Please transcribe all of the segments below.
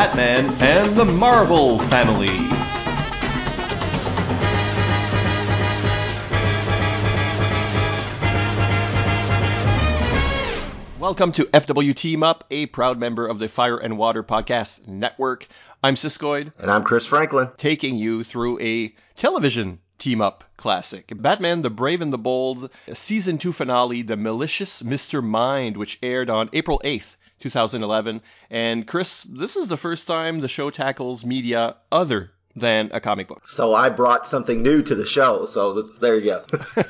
Batman and the Marvel Family. Welcome to FW Team Up, a proud member of the Fire and Water Podcast Network. I'm Siskoid. And I'm Chris Franklin. Taking you through a television team up classic. Batman the Brave and the Bold, season 2 finale, The Malicious Mr. Mind, which aired on April 8th, 2011. And Chris, this is the first time the show tackles media other than a comic book. So I brought something new to the show. So there you go.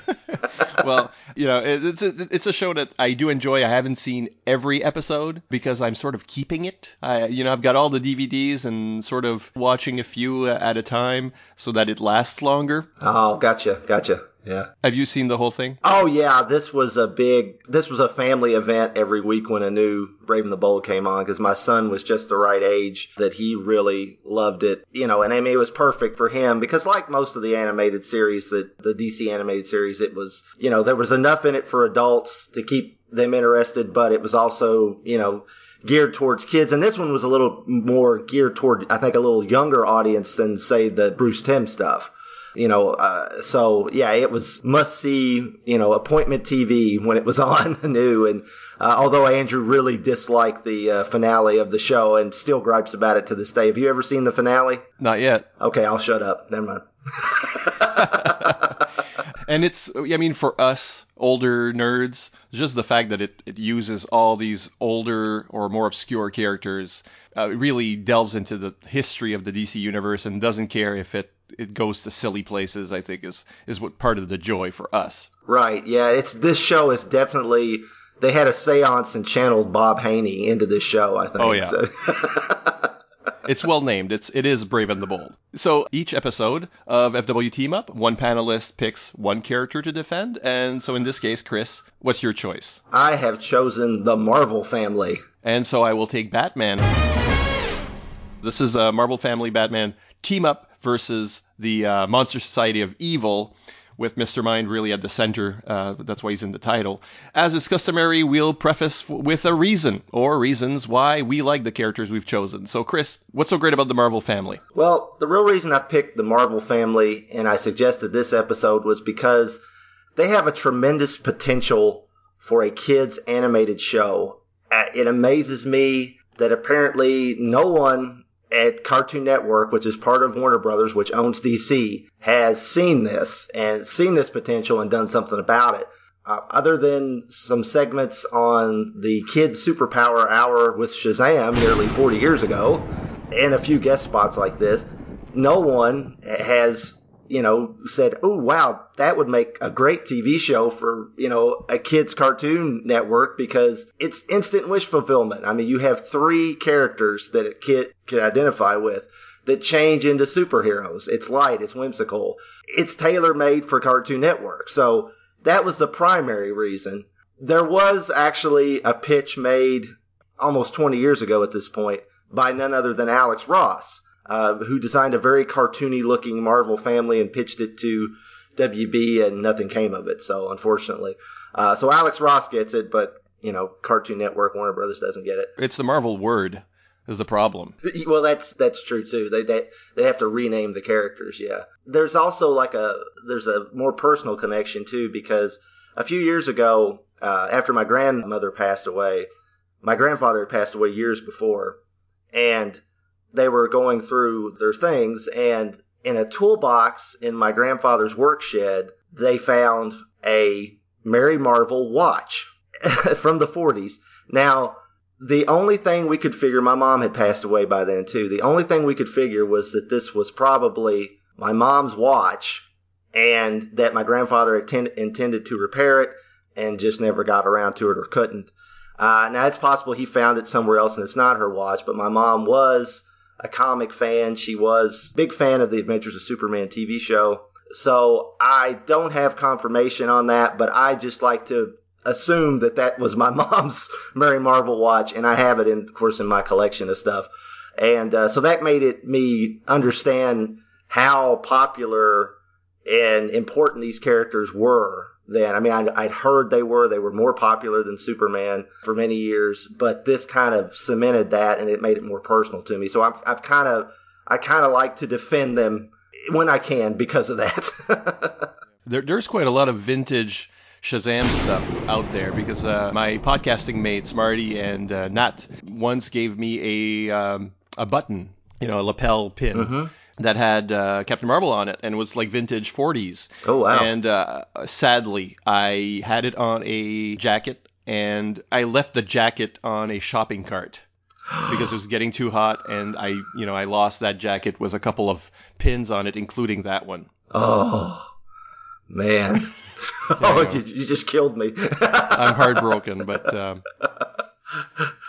well, you know, it's a, it's a show that I do enjoy. I haven't seen every episode because I'm sort of keeping it. I, you know, I've got all the DVDs and sort of watching a few at a time so that it lasts longer. Oh, gotcha, gotcha. Yeah. Have you seen the whole thing? Oh yeah, this was a big this was a family event every week when a new Brave and the Bold came on because my son was just the right age that he really loved it. You know, and I mean it was perfect for him because like most of the animated series that the DC animated series it was, you know, there was enough in it for adults to keep them interested, but it was also, you know, geared towards kids. And this one was a little more geared toward, I think, a little younger audience than, say, the Bruce Timm stuff you know, uh, so yeah, it was must see, you know, appointment TV when it was on new. And uh, although Andrew really disliked the uh, finale of the show and still gripes about it to this day, have you ever seen the finale? Not yet. Okay, I'll shut up. Never mind. and it's, I mean, for us older nerds, just the fact that it, it uses all these older or more obscure characters uh, really delves into the history of the DC universe and doesn't care if it it goes to silly places. I think is is what part of the joy for us. Right. Yeah. It's this show is definitely they had a séance and channeled Bob Haney into this show. I think. Oh yeah. So. it's well named. It's it is Brave and the Bold. So each episode of FW Team Up, one panelist picks one character to defend, and so in this case, Chris, what's your choice? I have chosen the Marvel family, and so I will take Batman. This is a Marvel Family Batman team up versus the uh, Monster Society of Evil, with Mr. Mind really at the center. Uh, that's why he's in the title. As is customary, we'll preface with a reason or reasons why we like the characters we've chosen. So, Chris, what's so great about the Marvel family? Well, the real reason I picked the Marvel family and I suggested this episode was because they have a tremendous potential for a kids' animated show. Uh, it amazes me that apparently no one at Cartoon Network, which is part of Warner Brothers, which owns DC, has seen this and seen this potential and done something about it. Uh, other than some segments on the Kids Superpower Hour with Shazam nearly 40 years ago, and a few guest spots like this, no one has you know, said, "Oh wow, that would make a great TV show for you know a kids cartoon network because it's instant wish fulfillment." I mean, you have three characters that a kid can identify with that change into superheroes. It's light, it's whimsical, it's tailor made for Cartoon Network. So that was the primary reason. There was actually a pitch made almost 20 years ago at this point by none other than Alex Ross uh, who designed a very cartoony looking Marvel family and pitched it to WB, and nothing came of it. So unfortunately, uh, so Alex Ross gets it, but you know, Cartoon Network, Warner Brothers doesn't get it. It's the Marvel word is the problem. Well, that's that's true too. They they they have to rename the characters. Yeah. There's also like a there's a more personal connection too because a few years ago, uh, after my grandmother passed away, my grandfather had passed away years before, and they were going through their things, and in a toolbox in my grandfather's work shed, they found a Mary Marvel watch from the 40s. Now, the only thing we could figure, my mom had passed away by then too. The only thing we could figure was that this was probably my mom's watch and that my grandfather intend, intended to repair it and just never got around to it or couldn't. Uh, now, it's possible he found it somewhere else and it's not her watch, but my mom was a comic fan. She was big fan of the Adventures of Superman TV show. So I don't have confirmation on that, but I just like to assume that that was my mom's Mary Marvel watch, and I have it, in, of course, in my collection of stuff. And uh, so that made it me understand how popular and important these characters were then. I mean, I'd, I'd, heard they were. They were more popular than Superman for many years, but this kind of cemented that and it made it more personal to me. So I've, I've kind of, I kind of like to defend them when I can because of that. there, there's quite a lot of vintage Shazam stuff out there because uh, my podcasting mates Marty and uh, Nat once gave me a um, a button, you know, a lapel pin. Mm-hmm that had uh, Captain Marvel on it and was like vintage 40s. Oh wow! And uh, sadly, I had it on a jacket, and I left the jacket on a shopping cart because it was getting too hot, and I, you know, I lost that jacket with a couple of pins on it, including that one. Oh man! oh, you, you, just killed me. I'm heartbroken, but. Um,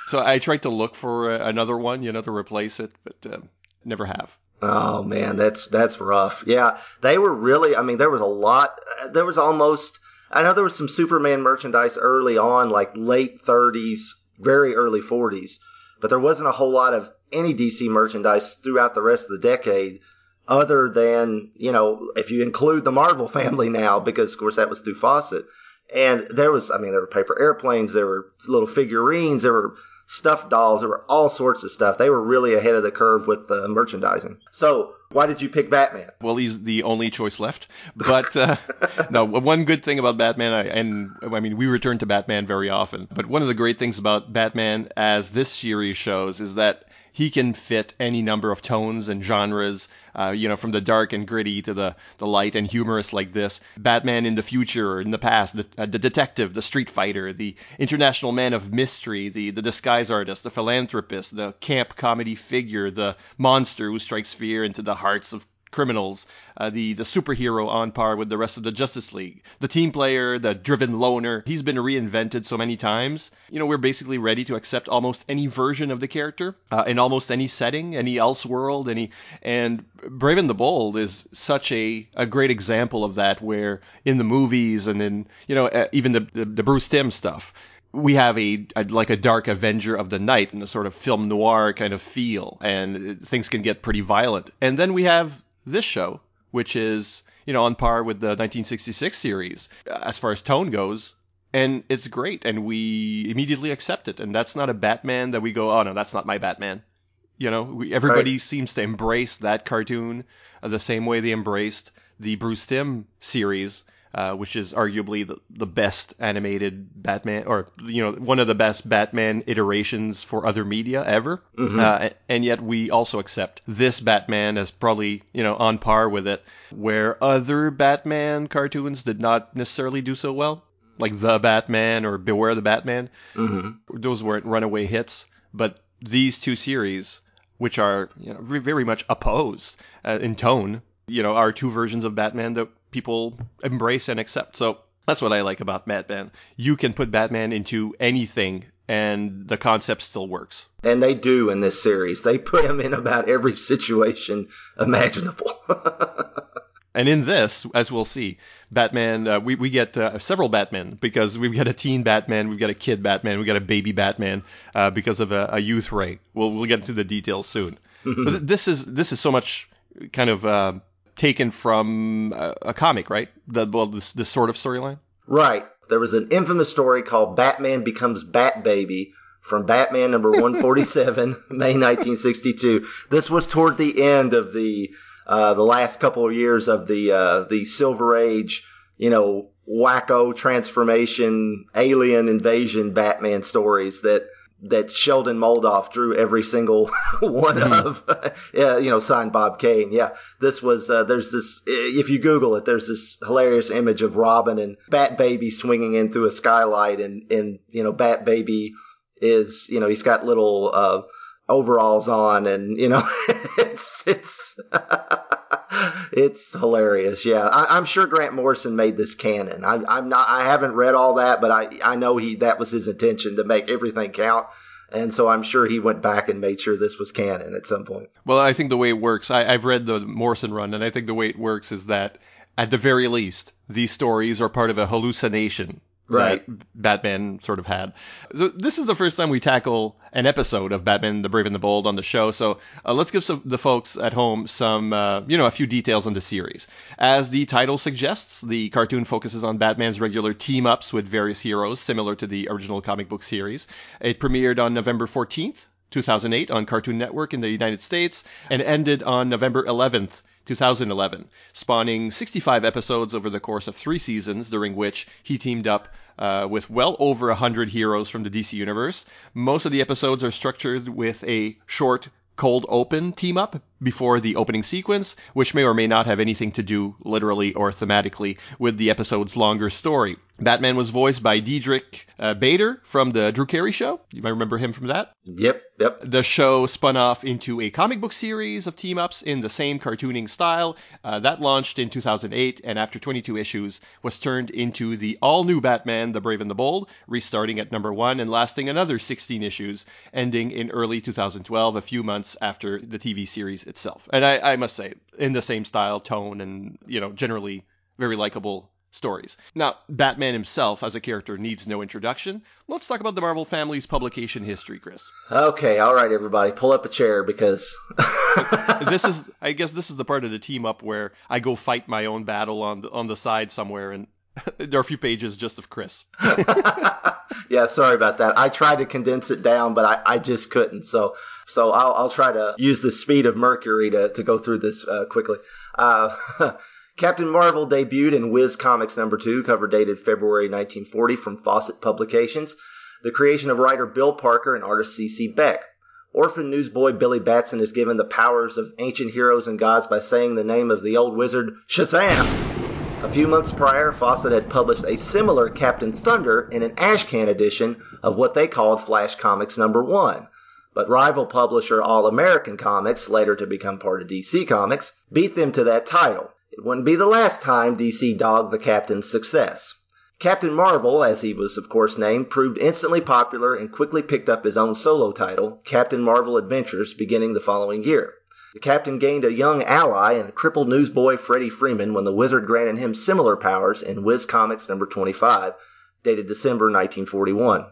so I tried to look for another one, you know, to replace it, but uh, never have. Oh man, that's that's rough. Yeah, they were really. I mean, there was a lot. There was almost. I know there was some Superman merchandise early on, like late 30s, very early 40s, but there wasn't a whole lot of any DC merchandise throughout the rest of the decade, other than you know if you include the Marvel family now, because of course that was through Fawcett. And there was, I mean, there were paper airplanes, there were little figurines, there were stuffed dolls. There were all sorts of stuff. They were really ahead of the curve with the merchandising. So, why did you pick Batman? Well, he's the only choice left. But uh, no, one good thing about Batman, I, and I mean, we return to Batman very often. But one of the great things about Batman, as this series shows, is that he can fit any number of tones and genres, uh, you know, from the dark and gritty to the, the light and humorous like this. Batman in the future or in the past, the, uh, the detective, the street fighter, the international man of mystery, the, the disguise artist, the philanthropist, the camp comedy figure, the monster who strikes fear into the hearts of criminals, uh, the the superhero on par with the rest of the Justice League, the team player, the driven loner. He's been reinvented so many times. You know, we're basically ready to accept almost any version of the character uh, in almost any setting, any else world, any. And Brave and the Bold is such a a great example of that, where in the movies and in you know uh, even the, the the Bruce Timm stuff we have a, a, like a dark Avenger of the Night and a sort of film noir kind of feel, and things can get pretty violent. And then we have this show, which is, you know, on par with the 1966 series uh, as far as tone goes. And it's great, and we immediately accept it. And that's not a Batman that we go, oh no, that's not my Batman. You know, we, everybody right. seems to embrace that cartoon uh, the same way they embraced the Bruce Timm series uh, which is arguably the, the best animated Batman, or you know, one of the best Batman iterations for other media ever. Mm-hmm. Uh, and yet we also accept this Batman as probably you know on par with it, where other Batman cartoons did not necessarily do so well, like the Batman or Beware the Batman. Mm-hmm. Those weren't runaway hits, but these two series, which are you know very much opposed uh, in tone, you know, are two versions of Batman that people embrace and accept. So that's what I like about Batman. You can put Batman into anything and the concept still works. And they do in this series. They put him in about every situation imaginable. and in this, as we'll see, Batman, uh, we, we get uh, several Batmen because we've got a teen Batman, we've got a kid Batman, we've got a baby Batman uh, because of a, a, youth ray. We'll, we'll get into the details soon. but this is this is so much kind of uh, taken from a, a comic, right? The, well, this, this sort of storyline. Right. There was an infamous story called Batman Becomes Bat Baby from Batman number 147, May 1962. This was toward the end of the uh, the last couple of years of the uh, the Silver Age, you know, wacko transformation, alien invasion Batman stories that that Sheldon Moldoff drew every single one mm-hmm. of, yeah, you know, signed Bob Kane. Yeah, this was, uh, there's this, if you Google it, there's this hilarious image of Robin and Bat Baby swinging in through a skylight and, and, you know, Bat Baby is, you know, he's got little, uh, overalls on and, you know, it's, it's, it's hilarious. Yeah, I, am sure Grant Morrison made this canon. I, am not. I haven't read all that, but I I know he that was his intention to make everything count. And so I'm sure he went back and made sure this was canon at some point. Well, I think the way it works, I, I've read the Morrison run, and I think the way it works is that at the very least, these stories are part of a hallucination Right. that Batman sort of had. So this is the first time we tackle an episode of Batman: The Brave and the Bold on the show. So uh, let's give some, the folks at home some, uh, you know, a few details on the series. As the title suggests, the cartoon focuses on Batman's regular team ups with various heroes, similar to the original comic book series. It premiered on November 14th. 2008 on Cartoon Network in the United States and ended on November 11th, 2011, spawning 65 episodes over the course of three seasons, during which he teamed up uh, with well over 100 heroes from the DC Universe. Most of the episodes are structured with a short cold open team up before the opening sequence, which may or may not have anything to do, literally or thematically, with the episode's longer story. Batman was voiced by Diedrich uh, Bader from the Drew Carey Show. You might remember him from that. Yep, yep. The show spun off into a comic book series of team ups in the same cartooning style. Uh, that launched in 2008 and after 22 issues was turned into the all new Batman, The Brave and the Bold, restarting at number one and lasting another 16 issues, ending in early 2012, a few months after the TV series itself. And I, I must say, in the same style, tone, and, you know, generally very likable stories. Now, Batman himself as a character needs no introduction. Let's talk about the Marvel family's publication history, Chris. Okay, all right, everybody, pull up a chair because this is, I guess, this is the part of the team up where I go fight my own battle on the, on the side somewhere, and there are a few pages just of Chris. yeah, sorry about that. I tried to condense it down, but I, I just couldn't. So, so I'll, I'll try to use the speed of Mercury to, to go through this uh, quickly. Uh, Captain Marvel debuted in Whiz Comics number 2, cover dated February 1940 from Fawcett Publications, the creation of writer Bill Parker and artist C.C. Beck. Orphan newsboy Billy Batson is given the powers of ancient heroes and gods by saying the name of the old wizard Shazam. A few months prior, Fawcett had published a similar Captain Thunder in an ashcan edition of what they called Flash Comics number 1. But rival publisher All American Comics, later to become part of DC Comics, beat them to that title. It wouldn't be the last time DC dogged the Captain's success. Captain Marvel, as he was of course named, proved instantly popular and quickly picked up his own solo title, Captain Marvel Adventures, beginning the following year. The Captain gained a young ally in crippled newsboy Freddie Freeman when the Wizard granted him similar powers in Whiz Comics number 25, dated December 1941.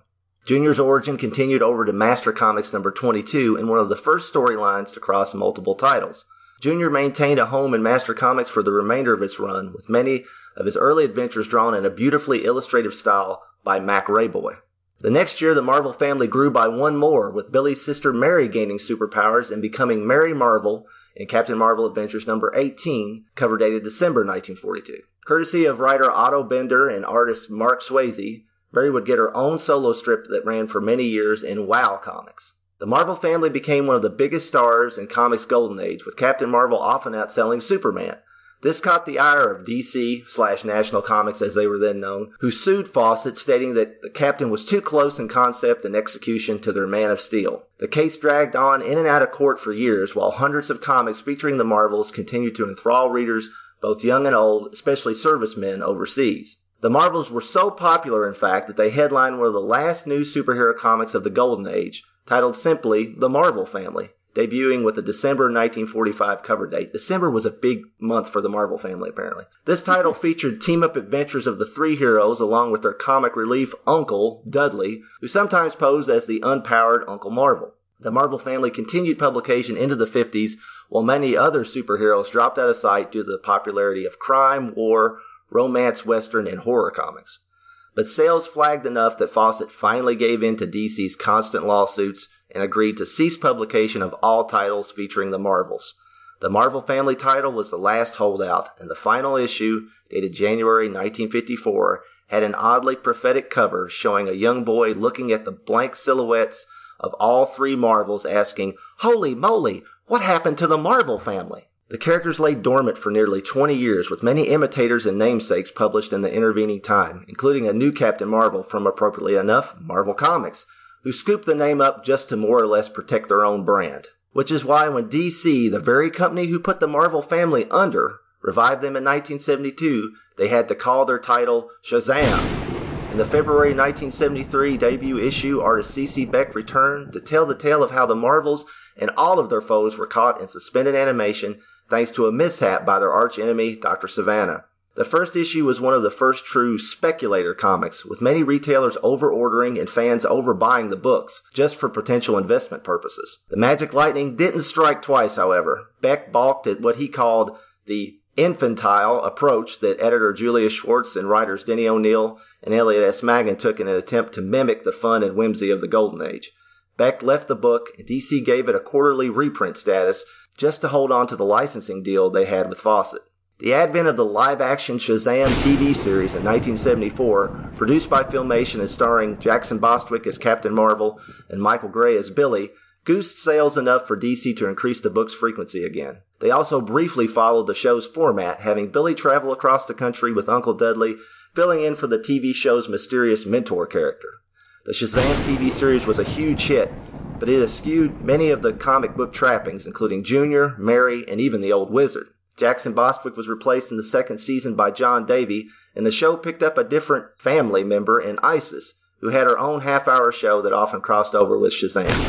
Junior's origin continued over to Master Comics number 22 in one of the first storylines to cross multiple titles. Junior maintained a home in Master Comics for the remainder of its run, with many of his early adventures drawn in a beautifully illustrative style by Mac Raboy. The next year, the Marvel family grew by one more, with Billy's sister Mary gaining superpowers and becoming Mary Marvel in Captain Marvel Adventures number 18, cover dated December 1942. Courtesy of writer Otto Binder and artist Marc Swayze, Mary would get her own solo strip that ran for many years in WOW Comics. The Marvel family became one of the biggest stars in comics golden age, with Captain Marvel often outselling Superman. This caught the ire of DC slash National Comics as they were then known, who sued Fawcett stating that the Captain was too close in concept and execution to their Man of Steel. The case dragged on in and out of court for years while hundreds of comics featuring the Marvels continued to enthrall readers, both young and old, especially servicemen overseas. The Marvels were so popular, in fact, that they headlined one of the last new superhero comics of the Golden Age, titled simply The Marvel Family, debuting with a December 1945 cover date. December was a big month for the Marvel family, apparently. This title featured team up adventures of the three heroes along with their comic relief uncle, Dudley, who sometimes posed as the unpowered Uncle Marvel. The Marvel family continued publication into the 50s, while many other superheroes dropped out of sight due to the popularity of crime, war, romance, western, and horror comics. But sales flagged enough that Fawcett finally gave in to DC's constant lawsuits and agreed to cease publication of all titles featuring the Marvels. The Marvel Family title was the last holdout, and the final issue, dated January 1954, had an oddly prophetic cover showing a young boy looking at the blank silhouettes of all three Marvels asking, Holy moly, what happened to the Marvel family? The characters lay dormant for nearly 20 years, with many imitators and namesakes published in the intervening time, including a new Captain Marvel from, appropriately enough, Marvel Comics, who scooped the name up just to more or less protect their own brand. Which is why when DC, the very company who put the Marvel family under, revived them in 1972, they had to call their title Shazam. In the February 1973 debut issue, artist C.C. Beck returned to tell the tale of how the Marvels and all of their foes were caught in suspended animation thanks to a mishap by their arch enemy, Dr. Sivana. The first issue was one of the first true speculator comics, with many retailers over-ordering and fans overbuying the books, just for potential investment purposes. The Magic Lightning didn't strike twice, however. Beck balked at what he called the infantile approach that editor Julius Schwartz and writers Denny O'Neil and Elliot S. Maggin took in an attempt to mimic the fun and whimsy of the Golden Age. Beck left the book, and DC gave it a quarterly reprint status just to hold on to the licensing deal they had with Fawcett. The advent of the live action Shazam TV series in 1974, produced by Filmation and starring Jackson Bostwick as Captain Marvel and Michael Gray as Billy, goosed sales enough for DC to increase the book's frequency again. They also briefly followed the show's format, having Billy travel across the country with Uncle Dudley, filling in for the TV show's mysterious mentor character. The Shazam TV series was a huge hit, but it eschewed many of the comic book trappings, including Junior, Mary, and even the Old Wizard. Jackson Bostwick was replaced in the second season by John Davey, and the show picked up a different family member in Isis, who had her own half hour show that often crossed over with Shazam.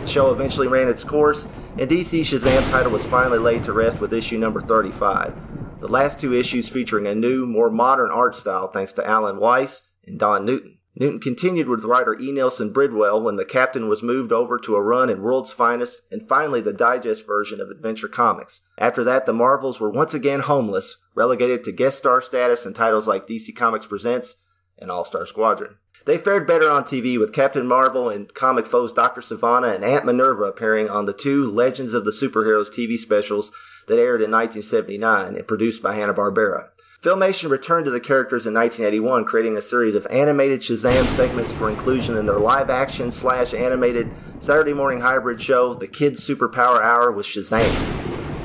The show eventually ran its course, and DC Shazam title was finally laid to rest with issue number 35. The last two issues featuring a new, more modern art style thanks to Alan Weiss and Don Newton. Newton continued with writer E. Nelson Bridwell when the captain was moved over to a run in World's Finest and finally the digest version of Adventure Comics. After that, the Marvels were once again homeless, relegated to guest star status in titles like DC Comics Presents and All Star Squadron. They fared better on TV with Captain Marvel and comic foes Dr. Sivana and Aunt Minerva appearing on the two Legends of the Superheroes TV specials that aired in 1979 and produced by Hanna-Barbera. Filmation returned to the characters in 1981, creating a series of animated Shazam segments for inclusion in their live action slash animated Saturday morning hybrid show, The Kids Superpower Hour with Shazam.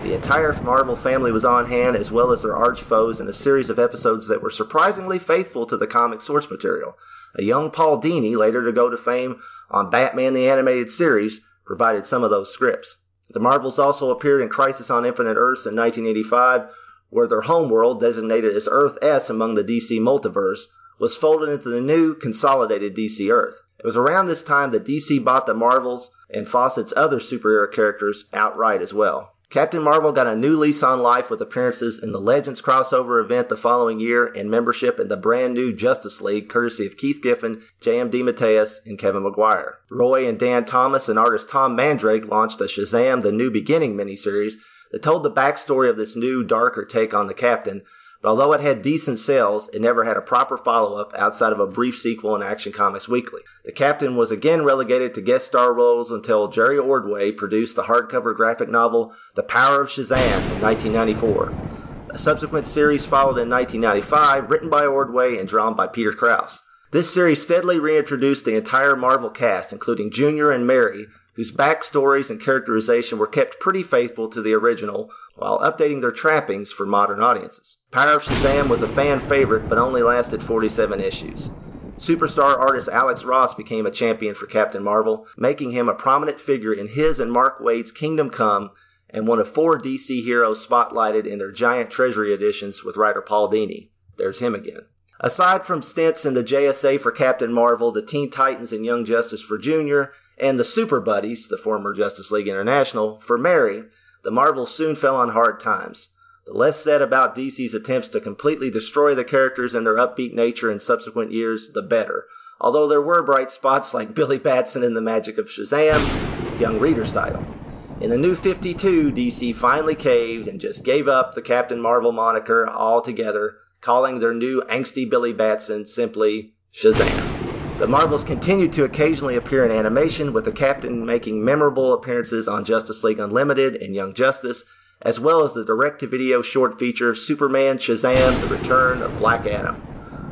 The entire Marvel family was on hand, as well as their arch foes, in a series of episodes that were surprisingly faithful to the comic source material. A young Paul Dini, later to go to fame on Batman the Animated Series, provided some of those scripts. The Marvels also appeared in Crisis on Infinite Earths in 1985, where their homeworld, designated as Earth S among the DC multiverse, was folded into the new consolidated DC Earth. It was around this time that DC bought the Marvels and Fawcett's other superhero characters outright as well. Captain Marvel got a new lease on life with appearances in the Legends crossover event the following year and membership in the brand new Justice League, courtesy of Keith Giffen, J.M. DeMatteis, and Kevin Maguire. Roy and Dann Thomas and artist Tom Mandrake launched the Shazam The New Beginning miniseries that told the backstory of this new, darker take on the captain, but although it had decent sales, it never had a proper follow up outside of a brief sequel in Action Comics Weekly. The captain was again relegated to guest star roles until Jerry Ordway produced the hardcover graphic novel The Power of Shazam in 1994. A subsequent series followed in 1995, written by Ordway and drawn by Peter Krause. This series steadily reintroduced the entire Marvel cast, including Junior and Mary, whose backstories and characterization were kept pretty faithful to the original while updating their trappings for modern audiences. Power of Shazam was a fan favorite but only lasted 47 issues. Superstar artist Alex Ross became a champion for Captain Marvel, making him a prominent figure in his and Mark Waid's Kingdom Come and one of four DC heroes spotlighted in their giant treasury editions with writer Paul Dini. There's him again. Aside from stints in the JSA for Captain Marvel, the Teen Titans and Young Justice for Junior, and the Super Buddies, the former Justice League International, for Mary, the Marvels soon fell on hard times. The less said about DC's attempts to completely destroy the characters and their upbeat nature in subsequent years, the better. Although there were bright spots like Billy Batson in The Magic of Shazam, young reader's title. In the new 52, DC finally caved and just gave up the Captain Marvel moniker altogether, calling their new angsty Billy Batson simply Shazam. The Marvels continued to occasionally appear in animation, with the Captain making memorable appearances on Justice League Unlimited and Young Justice, as well as the direct-to-video short feature Superman Shazam: The Return of Black Adam.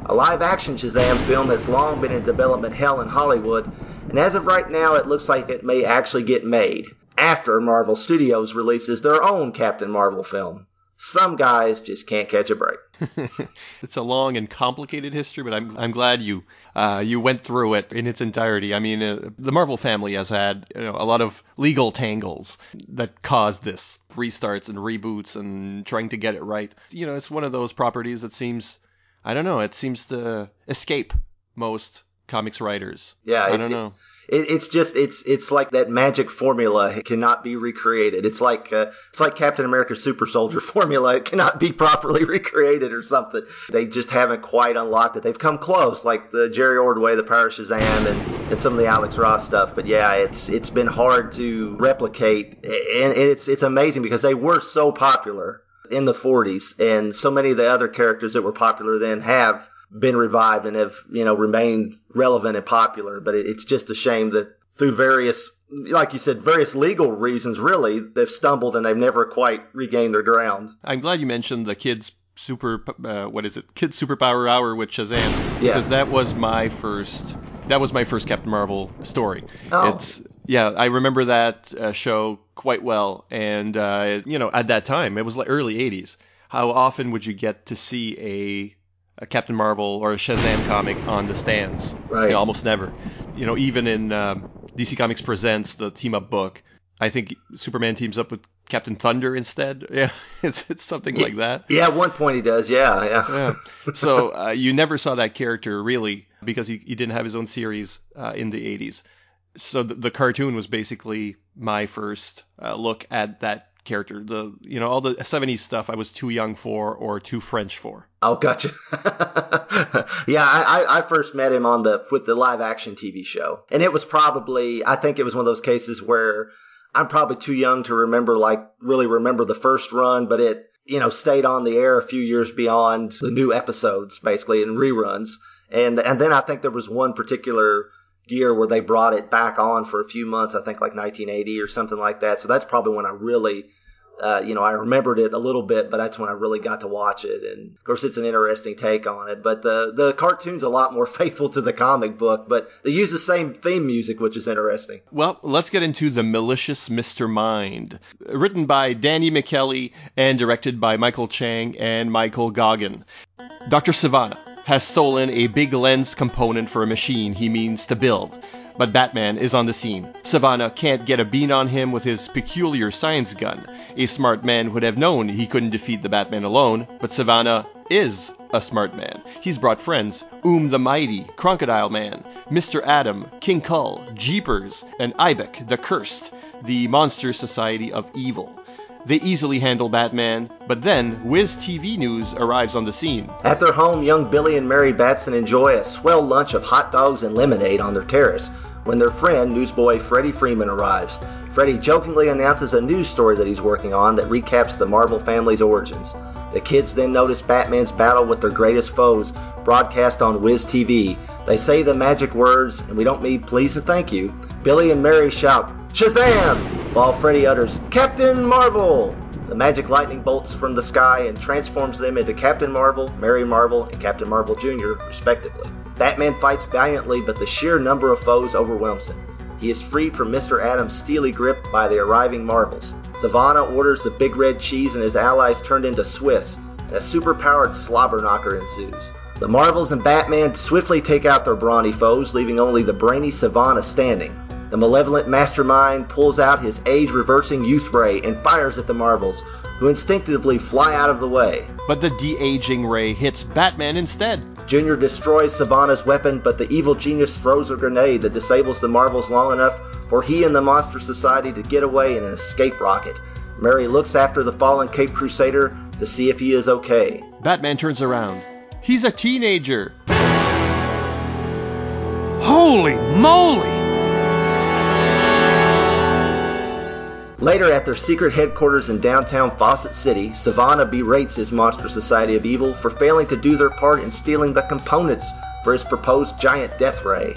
A live-action Shazam film has long been in development hell in Hollywood, and as of right now, it looks like it may actually get made after Marvel Studios releases their own Captain Marvel film. Some guys just can't catch a break. it's a long and complicated history, but I'm I'm glad you uh, you went through it in its entirety. I mean, uh, the Marvel family has had you know, a lot of legal tangles that caused this restarts and reboots and trying to get it right. You know, it's one of those properties that seems I don't know, it seems to escape most comics writers. Yeah, I don't know. It, it's just it's it's like that magic formula it cannot be recreated. It's like uh, it's like Captain America's super soldier formula. It cannot be properly recreated or something. They just haven't quite unlocked it. They've come close, like the Jerry Ordway, the Power Shazam, and, and some of the Alex Ross stuff. But yeah, it's it's been hard to replicate, and it's it's amazing because they were so popular in the 40s, and so many of the other characters that were popular then have been revived and have you know remained relevant and popular. But it, it's just a shame that through various, like you said, various legal reasons, really, they've stumbled and they've never quite regained their ground. I'm glad you mentioned the kids super uh, what is it kids superpower hour with shazam Yeah. because that was my first that was my first captain marvel story Oh. it's yeah i remember that uh, show quite well and uh, you know at that time it was like early 80s how often would you get to see a, a captain marvel or a shazam comic on the stands Right. You know, almost never you know even in um, dc comics presents the team up book i think superman teams up with captain thunder instead yeah it's, it's something like that Yeah, at one point he does. Yeah, yeah. yeah. So uh, you never saw that character really because he, he didn't have his own series uh, in the 80s. So the, the cartoon was basically my first uh, look at that character. The you know all the 70s stuff I was too young for or too French for. Oh, gotcha. yeah, I, I first met him on the with the live action TV show, and it was probably I think it was one of those cases where I'm probably too young to remember like really remember the first run, but it you know stayed on the air a few years beyond the new episodes basically in reruns, and and then I think there was one particular year where they brought it back on for a few months. I think like 1980 or something like that. So that's probably when I really uh, you know, I remembered it a little bit, but that's when I really got to watch it. And of course, it's an interesting take on it. But the the cartoon's a lot more faithful to the comic book, but they use the same theme music, which is interesting. Well, let's get into The Malicious Mr. Mind. Written by Danny McKelly and directed by Michael Chang and Michael Goguen. Dr. Sivana has stolen a big lens component for a machine he means to build. But Batman is on the scene. Sivana can't get a bean on him with his peculiar science gun. A smart man would have known he couldn't defeat the Batman alone, but Sivana is a smart man. He's brought friends Oom the Mighty, Crocodile Man, Mr. Atom, King Kull, Jeepers, and Ibac the Cursed, the Monster Society of Evil. They easily handle Batman, but then Wiz TV News arrives on the scene. At their home, young Billy and Mary Batson enjoy a swell lunch of hot dogs and lemonade on their terrace when their friend, newsboy Freddie Freeman, arrives. Freddie jokingly announces a news story that he's working on that recaps the Marvel family's origins. The kids then notice Batman's battle with their greatest foes broadcast on Wiz TV. They say the magic words, and we don't mean please and thank you. Billy and Mary shout, Shazam! While Freddy utters, Captain Marvel! The magic lightning bolts from the sky and transforms them into Captain Marvel, Mary Marvel, and Captain Marvel Jr., respectively. Batman fights valiantly, but the sheer number of foes overwhelms him. He is freed from Mr. Atom's steely grip by the arriving Marvels. Sivana orders the Big Red Cheese and his allies turned into Swiss, and a superpowered slobber knocker ensues. The Marvels and Batman swiftly take out their brawny foes, leaving only the brainy Sivana standing. The malevolent mastermind pulls out his age reversing youth ray and fires at the Marvels, who instinctively fly out of the way. But the de aging ray hits Batman instead. Junior destroys Sivana's weapon, but the evil genius throws a grenade that disables the Marvels long enough for he and the Monster Society to get away in an escape rocket. Mary looks after the fallen Cape Crusader to see if he is okay. Batman turns around. He's a teenager. Holy moly! Later, at their secret headquarters in downtown Fawcett City, Sivana berates his Monster Society of Evil for failing to do their part in stealing the components for his proposed giant death ray.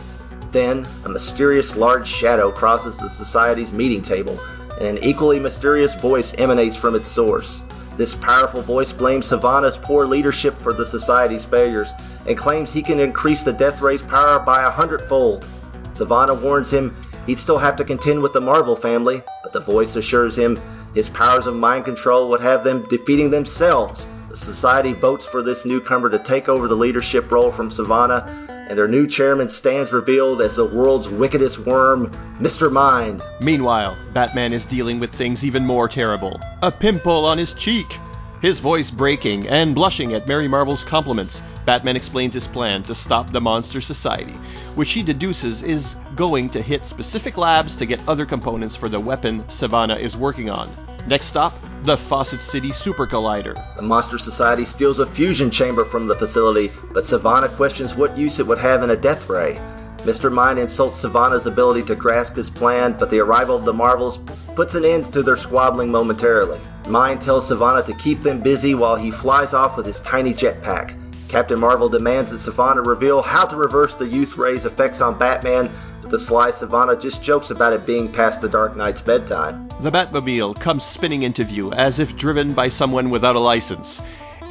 Then, a mysterious large shadow crosses the Society's meeting table, and an equally mysterious voice emanates from its source. This powerful voice blames Sivana's poor leadership for the Society's failures and claims he can increase the Death Ray's power by a hundredfold. Sivana warns him he'd still have to contend with the Marvel family, but the voice assures him his powers of mind control would have them defeating themselves. The Society votes for this newcomer to take over the leadership role from Sivana, and their new chairman stands revealed as the world's wickedest worm, Mr. Mind. Meanwhile, Batman is dealing with things even more terrible. A pimple on his cheek. His voice breaking and blushing at Mary Marvel's compliments. Batman explains his plan to stop the Monster Society, which he deduces is going to hit specific labs to get other components for the weapon Sivana is working on. Next stop, the Fawcett City Super Collider. The Monster Society steals a fusion chamber from the facility, but Sivana questions what use it would have in a death ray. Mr. Mind insults Sivana's ability to grasp his plan, but the arrival of the Marvels puts an end to their squabbling momentarily. Mind tells Sivana to keep them busy while he flies off with his tiny jetpack. Captain Marvel demands that Sivana reveal how to reverse the Youth Ray's effects on Batman, but the sly Sivana just jokes about it being past the Dark Knight's bedtime. The Batmobile comes spinning into view as if driven by someone without a license.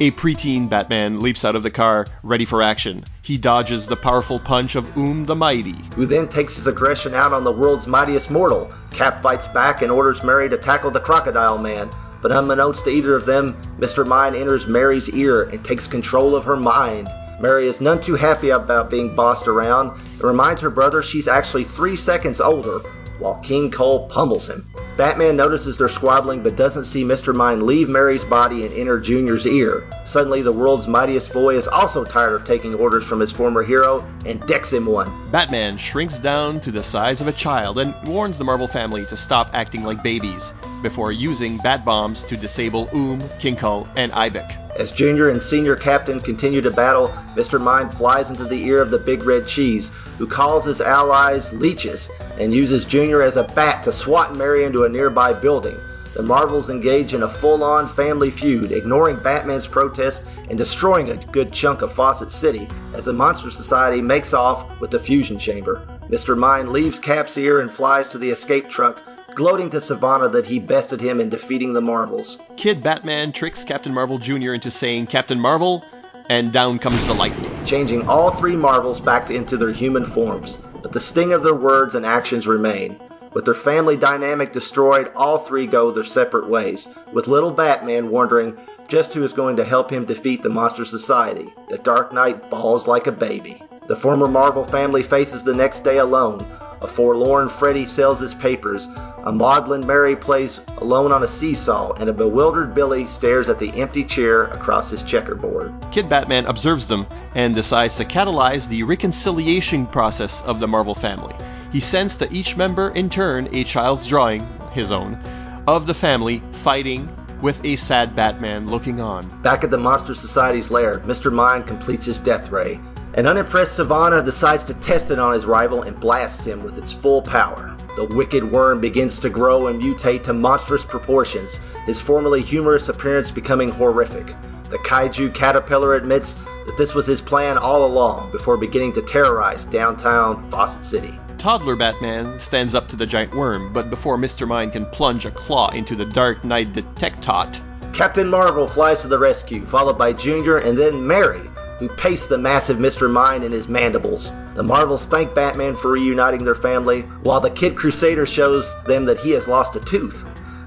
A preteen Batman leaps out of the car, ready for action. He dodges the powerful punch of Oom the Mighty, who then takes his aggression out on the world's mightiest mortal. Cap fights back and orders Mary to tackle the Crocodile Man, but unbeknownst to either of them, Mr. Mind enters Mary's ear and takes control of her mind. Mary is none too happy about being bossed around and reminds her brother she's actually three seconds older, while King Kull pummels him. Batman notices their squabbling but doesn't see Mr. Mind leave Mary's body and enter Junior's ear. Suddenly, the world's mightiest boy is also tired of taking orders from his former hero and decks him one. Batman shrinks down to the size of a child and warns the Marvel family to stop acting like babies before using bat bombs to disable um, Oom, King Kull, and Ibac. As Junior and Senior Captain continue to battle, Mr. Mind flies into the ear of the Big Red Cheese, who calls his allies leeches and uses Junior as a bat to swat Mary into a nearby building. The Marvels engage in a full on family feud, ignoring Batman's protest and destroying a good chunk of Fawcett City as the Monster Society makes off with the fusion chamber. Mr. Mind leaves Cap's ear and flies to the escape truck, gloating to Sivana that he bested him in defeating the Marvels. Kid Batman tricks Captain Marvel Jr. into saying Captain Marvel, and down comes the lightning. Changing all three Marvels back into their human forms, but the sting of their words and actions remain. With their family dynamic destroyed, all three go their separate ways, with little Batman wondering just who is going to help him defeat the Monster Society. The Dark Knight bawls like a baby. The former Marvel family faces the next day alone, a forlorn Freddy sells his papers. A maudlin Mary plays alone on a seesaw, and a bewildered Billy stares at the empty chair across his checkerboard. Kid Batman observes them and decides to catalyze the reconciliation process of the Marvel family. He sends to each member in turn a child's drawing, his own, of the family fighting with a sad Batman looking on. Back at the Monster Society's lair, Mr. Mind completes his death ray. An unimpressed Sivana decides to test it on his rival and blasts him with its full power. The wicked worm begins to grow and mutate to monstrous proportions, his formerly humorous appearance becoming horrific. The kaiju caterpillar admits that this was his plan all along before beginning to terrorize downtown Fawcett City. Toddler Batman stands up to the giant worm, but before Mr. Mind can plunge a claw into the Dark Knight Detectot, Captain Marvel flies to the rescue, followed by Junior and then Mary, who paste the massive Mr. Mind in his mandibles. The Marvels thank Batman for reuniting their family, while the Kid Crusader shows them that he has lost a tooth.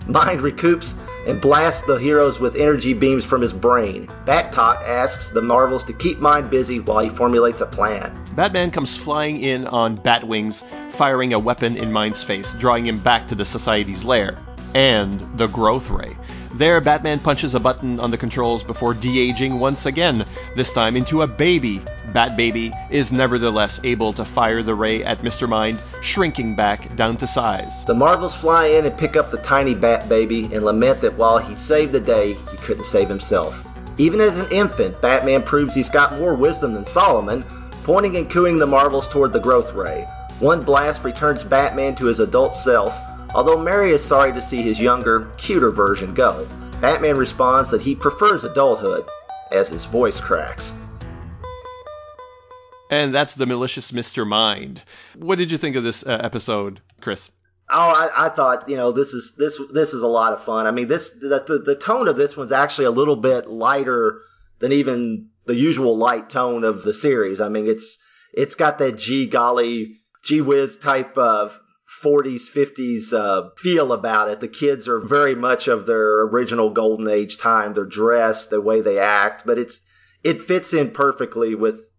Mind recoups and blasts the heroes with energy beams from his brain. Bat-Tot asks the Marvels to keep Mind busy while he formulates a plan. Batman comes flying in on Batwings, firing a weapon in Mind's face, drawing him back to the Society's lair. And the Growth Ray. There, Batman punches a button on the controls before de-aging once again, this time into a baby. Bat Baby is nevertheless able to fire the ray at Mr. Mind, shrinking back down to size. The Marvels fly in and pick up the tiny Bat Baby and lament that while he saved the day, he couldn't save himself. Even as an infant, Batman proves he's got more wisdom than Solomon, pointing and cooing the Marvels toward the growth ray. One blast returns Batman to his adult self, although Mary is sorry to see his younger, cuter version go. Batman responds that he prefers adulthood, as his voice cracks. And that's the malicious Mr. Mind. What did you think of this uh, episode, Chris? Oh, I, I, thought you know this is this this is a lot of fun. I mean, this the, the, the tone of this one's actually a little bit lighter than even the usual light tone of the series. I mean, it's it's got that gee golly, gee whiz type of 40s, 50s uh, feel about it. The kids are very much of their original golden age time. They're dressed, the way they act, but it's it fits in perfectly with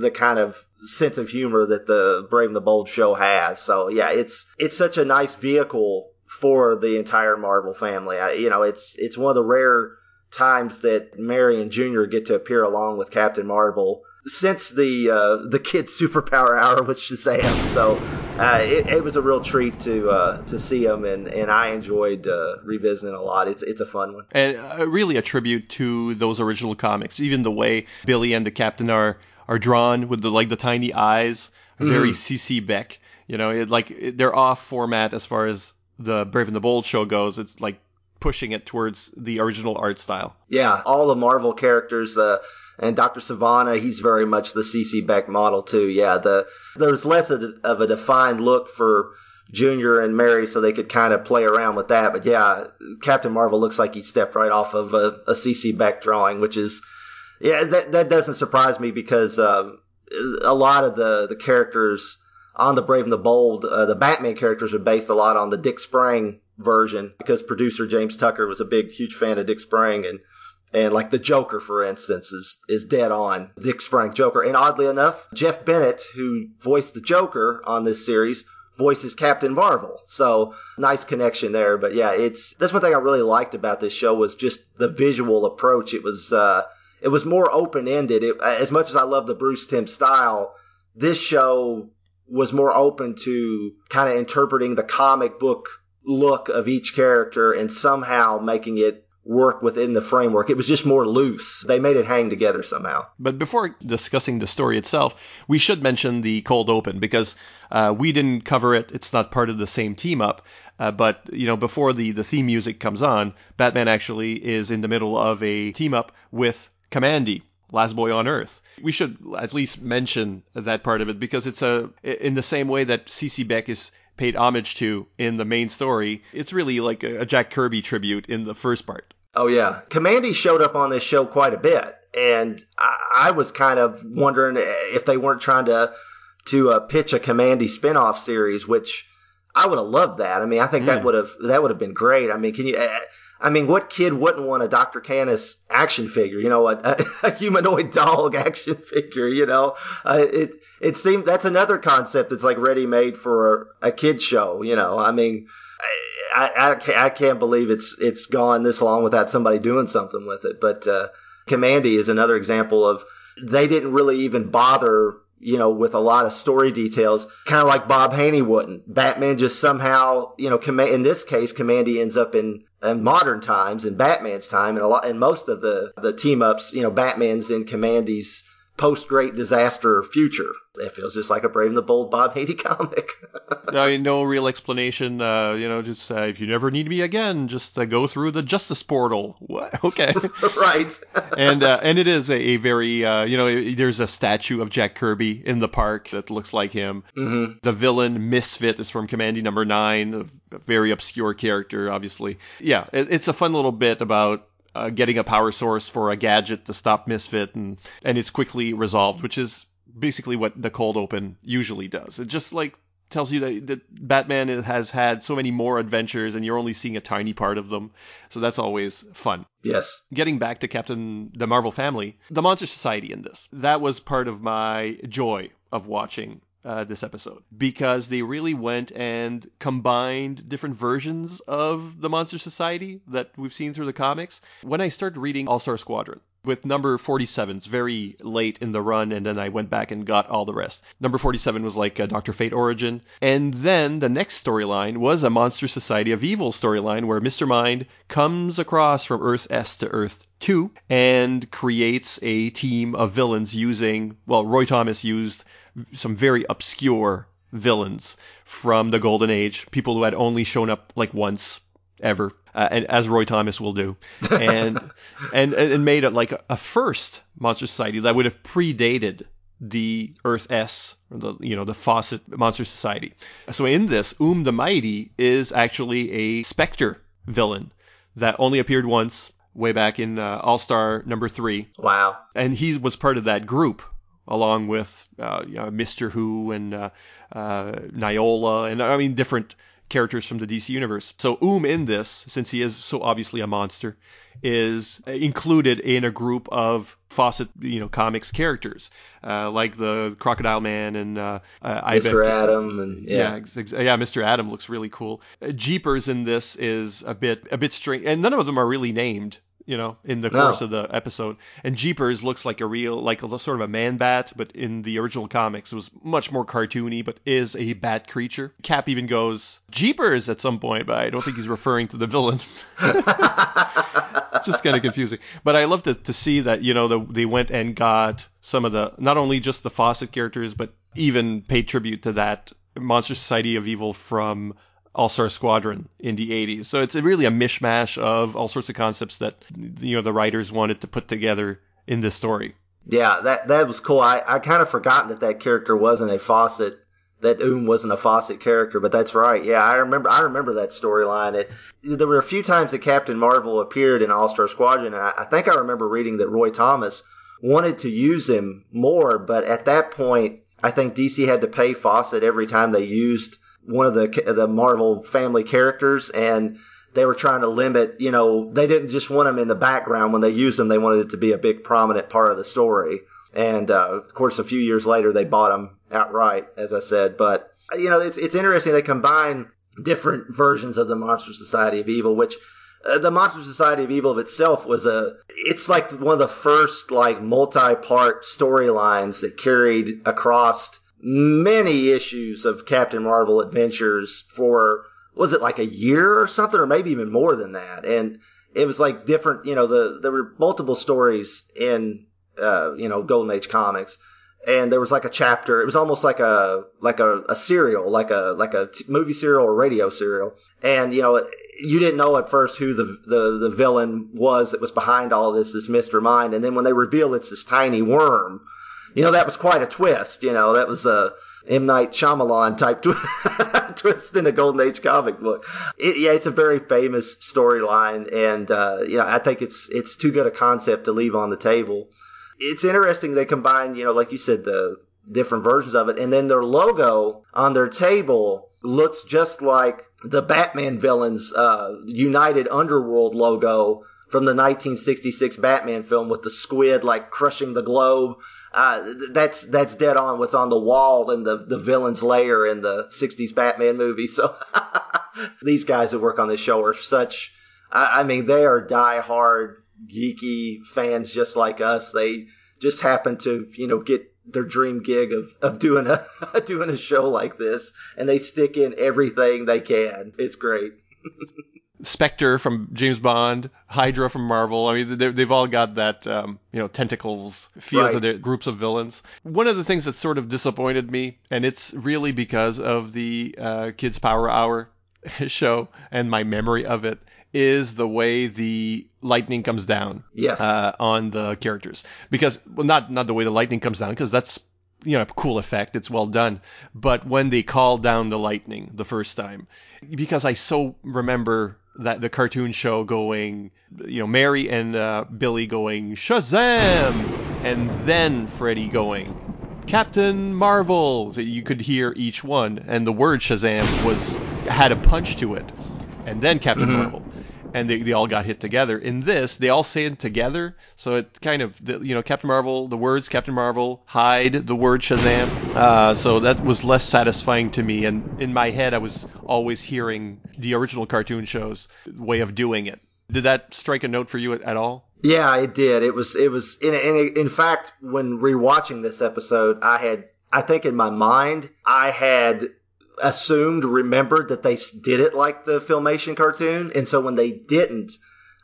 the kind of sense of humor that the Brave and the Bold show has. So yeah, it's it's such a nice vehicle for the entire Marvel family. I, you know, it's it's one of the rare times that Mary and Junior get to appear along with Captain Marvel since the uh, the kids superpower hour with Shazam. So uh, it, it, was a real treat to uh, to see them, and, and I enjoyed uh, revisiting a lot. It's it's a fun one, and uh, really a tribute to those original comics. Even the way Billy and the Captain are are drawn with the like the tiny eyes, very mm. CC Beck. You know, it, like it, they're off format as far as the Brave and the Bold show goes. It's like pushing it towards the original art style. Yeah, all the Marvel characters. And Dr. Sivana, he's very much the CC Beck model too. Yeah, the there's less of a defined look for Junior and Mary, so they could kind of play around with that. But yeah, Captain Marvel looks like he stepped right off of a, CC Beck drawing, which is yeah, that that doesn't surprise me because uh, a lot of the the characters on the Brave and the Bold, uh, the Batman characters are based a lot on the Dick Sprang version because producer James Tucker was a big, huge fan of Dick Sprang and and like the Joker, for instance, is is dead on Dick Sprang Joker. And oddly enough, Jeff Bennett, who voiced the Joker on this series, voices Captain Marvel. So nice connection there. But yeah, it's that's one thing I really liked about this show was just the visual approach. It was uh, it was more open ended. As much as I love the Bruce Timm style, this show was more open to kind of interpreting the comic book look of each character and somehow making it work within the framework. It was just more loose. They made it hang together somehow. But before discussing the story itself, we should mention the cold open because uh, we didn't cover it. It's not part of the same team up. Uh, but you know, before the the theme music comes on, Batman actually is in the middle of a team up with Kamandi, Last Boy on Earth. We should at least mention that part of it because it's a in the same way that CC Beck is paid homage to in the main story. It's really like a Jack Kirby tribute in the first part. Oh yeah, Kamandi showed up on this show quite a bit, and I, I was kind of wondering if they weren't trying to to uh, pitch a Kamandi spinoff series, which I would have loved that. I mean, I think mm. that would have that would have been great. I mean, can you? Uh, I mean, what kid wouldn't want a Dr. Canis action figure? You know, a, a, a humanoid dog action figure. You know, uh, it it seems that's another concept that's like ready made for a, a kid show. You know, I mean, I, I, I can't believe it's it's gone this long without somebody doing something with it. But uh, Kamandi is another example of they didn't really even bother, you know, with a lot of story details, kind of like Bob Haney wouldn't. Batman just somehow, you know, in this case, Kamandi ends up in, in modern times, in Batman's time, and a lot, and most of the the team ups, you know, Batman's in Kamandi's post great disaster future. It feels just like a Brave and the Bold Bob Haney comic. I mean, no real explanation. Uh, you know, just uh, if you never need me again, just uh, go through the Justice Portal. What? Okay. right. and uh, and it is a, a very uh, you know there's a statue of Jack Kirby in the park that looks like him. Mm-hmm. The villain Misfit is from Kamandi Number Nine, a very obscure character, obviously. Yeah, it, it's a fun little bit about uh, getting a power source for a gadget to stop Misfit, and and it's quickly resolved, which is basically what the cold open usually does. It just like tells you that, that Batman has had so many more adventures, and you're only seeing a tiny part of them. So that's always fun. Yes. Getting back to Captain the Marvel family, the Monster Society in this that was part of my joy of watching uh, this episode because they really went and combined different versions of the Monster Society that we've seen through the comics. When I started reading All Star Squadron, with number 47. It's very late in the run, and then I went back and got all the rest. Number 47 was like a Dr. Fate origin. And then the next storyline was a Monster Society of Evil storyline where Mr. Mind comes across from Earth S to Earth 2 and creates a team of villains using, well, Roy Thomas used some very obscure villains from the Golden Age, people who had only shown up like once ever, uh, and as Roy Thomas will do, and and and made it like a first Monster Society that would have predated the Earth S, or the you know the Fawcett Monster Society. So in this, Oom the Mighty is actually a Spectre villain that only appeared once way back in uh, All Star number three. Wow! And he was part of that group along with uh, you know, Mister Who and uh, uh, Niola, and I mean different characters from the DC universe. So Oom in this, since he is so obviously a monster, is included in a group of Fawcett, you know, comics characters, uh, like the Crocodile Man and uh, uh Mr. Atom and yeah, yeah, yeah, Mr. Atom looks really cool. Uh, Jeepers in this is a bit a bit strange, and none of them are really named you know, in the course no. of the episode. And Jeepers looks like a real, like a sort of a man bat, but in the original comics, it was much more cartoony, but is a bat creature. Cap even goes Jeepers at some point, but I don't think he's referring to the villain. just kind of confusing. But I love to, to see that, you know, the, they went and got some of the, not only just the Fawcett characters, but even paid tribute to that Monster Society of Evil from all Star Squadron in the 80s. So it's really a mishmash of all sorts of concepts that you know the writers wanted to put together in this story. Yeah, that that was cool. I I kind of forgotten that that character wasn't a Fawcett. That Oom wasn't a Fawcett character, but that's right. Yeah, I remember. I remember that storyline. It there were a few times that Captain Marvel appeared in All Star Squadron, and I, I think I remember reading that Roy Thomas wanted to use him more, but at that point, I think DC had to pay Fawcett every time they used one of the the Marvel family characters, and they were trying to limit. You know, they didn't just want them in the background when they used them; they wanted it to be a big prominent part of the story. And uh, of course, a few years later, they bought them outright, as I said. But you know, it's it's interesting they combine different versions of the Monster Society of Evil, which uh, the Monster Society of Evil of itself was a it's like one of the first like multi-part storylines that carried across many issues of Captain Marvel adventures for was it like a year or something or maybe even more than that? And it was like different you know the there were multiple stories in uh, you know golden age comics and there was like a chapter it was almost like a like a, a serial like a like a t- movie serial or radio serial. And you know you didn't know at first who the, the the villain was that was behind all this this mr mind and then when they reveal it's this tiny worm you know, that was quite a twist. You know, that was a M. Night Shyamalan type tw- twist in a Golden Age comic book. It, yeah, it's a very famous storyline, and uh, you know, I think it's it's too good a concept to leave on the table. It's interesting they combine, you know, like you said, the different versions of it, and then their logo on their table looks just like the Batman villains' uh, United Underworld logo from the 1966 Batman film with the squid like crushing the globe that's that's dead on what's on the wall in the the villain's lair in the '60s Batman movie. So these guys that work on this show are such. I, I mean, they are die-hard geeky fans just like us. They just happen to you know get their dream gig of, of doing a doing a show like this, and they stick in everything they can. It's great. Spectre from James Bond, Hydra from Marvel. I mean, they've all got that um, you know tentacles feel right. to their groups of villains. One of the things that sort of disappointed me, and it's really because of the uh, Kids Power Hour show and my memory of it, is the way the lightning comes down yes. uh, on the characters. Because well, not not the way the lightning comes down, because that's you know a cool effect. It's well done. But when they call down the lightning the first time, because I so remember that the cartoon show going, you know, Mary and uh, Billy going Shazam, and then Freddy going Captain Marvel. So you could hear each one, and the word Shazam was had a punch to it, and then Captain mm-hmm. Marvel and they, they all got hit together. In this, they all say it together, so it kind of you know Captain Marvel, the words Captain Marvel, hide the word Shazam. Uh, so that was less satisfying to me, and in my head, I was always hearing the original cartoon show's way of doing it. Did that strike a note for you at, all? Yeah, it did. It was it was in in, in fact when rewatching this episode, I had I think in my mind I had assumed, remembered that they did it like the filmation cartoon. And so when they didn't,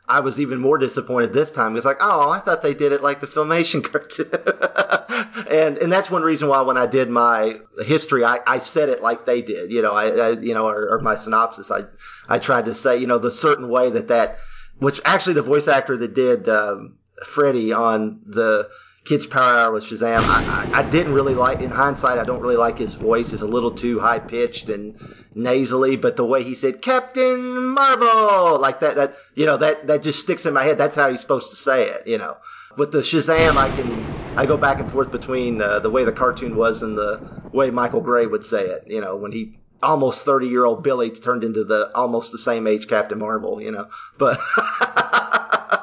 I was even more disappointed this time. It's like, oh, I thought they did it like the filmation cartoon. and and that's one reason why when I did my history, I, I said it like they did. You know, I, I you know, or, or, my synopsis, I I tried to say, you know, the certain way that that, which actually the voice actor that did um, Freddy on the Kids Power Hour with Shazam. I, I, I, didn't really like, in hindsight, I don't really like his voice. It's a little too high pitched and nasally, but the way he said Captain Marvel, like that, that, you know, that, that just sticks in my head. That's how he's supposed to say it, you know. With the Shazam, I can, I go back and forth between uh, the way the cartoon was and the way Michael Gray would say it, you know, when he, almost 30 year old Billy turned into the almost the same age Captain Marvel, you know, but.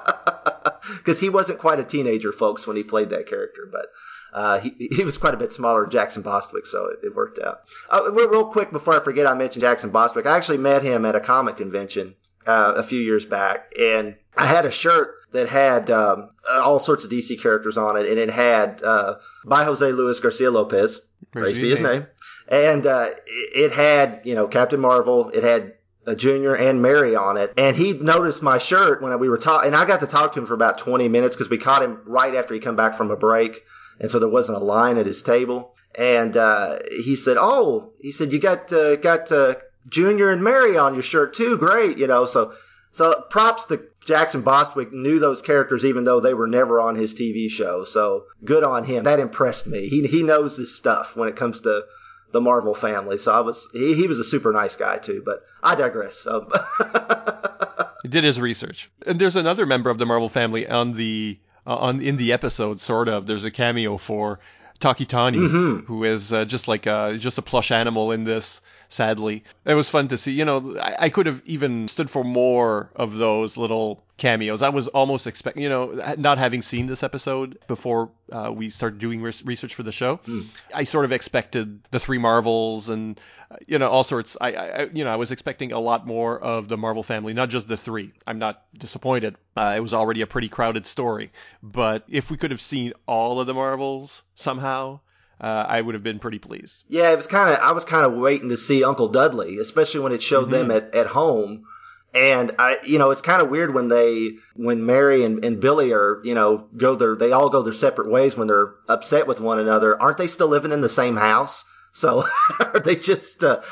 because he wasn't quite a teenager, folks, when he played that character, but. Uh, he, he was quite a bit smaller than Jackson Bostwick, so it, it worked out. Uh, real quick before I forget, I mentioned Jackson Bostwick. I actually met him at a comic convention uh, a few years back, and I had a shirt that had um, all sorts of DC characters on it, and it had uh, by Jose Luis Garcia Lopez, praise be his name, and uh, it had you know Captain Marvel, it had a junior and Mary on it, and he noticed my shirt when we were talking, and I got to talk to him for about 20 minutes because we caught him right after he come back from a break, and so there wasn't a line at his table, and uh, he said, "Oh, he said you got uh, got uh, Junior and Mary on your shirt too, great, you know." So so props to Jackson Bostwick knew those characters even though they were never on his TV show. So good on him. That impressed me. He he knows this stuff when it comes to the Marvel family. So I was he, he was a super nice guy too, but I digress. So he did his research. And there's another member of the Marvel family on the uh, on in the episode sort of. There's a cameo for Tawky Tawny, mm-hmm. who is uh, just like a, just a plush animal in this sadly. It was fun to see. You know, I, I could have even stood for more of those little cameos. I was almost expecting, you know, not having seen this episode before uh, we started doing research for the show, mm. I sort of expected the three Marvels and, uh, you know, all sorts. I, I, you know, I was expecting a lot more of the Marvel family, not just the three. I'm not disappointed. Uh, it was already a pretty crowded story, but if we could have seen all of the Marvels somehow, uh, I would have been pretty pleased. Yeah, it was kind of I was kind of waiting to see Uncle Dudley, especially when it showed mm-hmm. them at, at home. And I, you know, it's kind of weird when they, when Mary and, and Billy are, you know, go their, they all go their separate ways when they're upset with one another. Aren't they still living in the same house? So are they just, uh,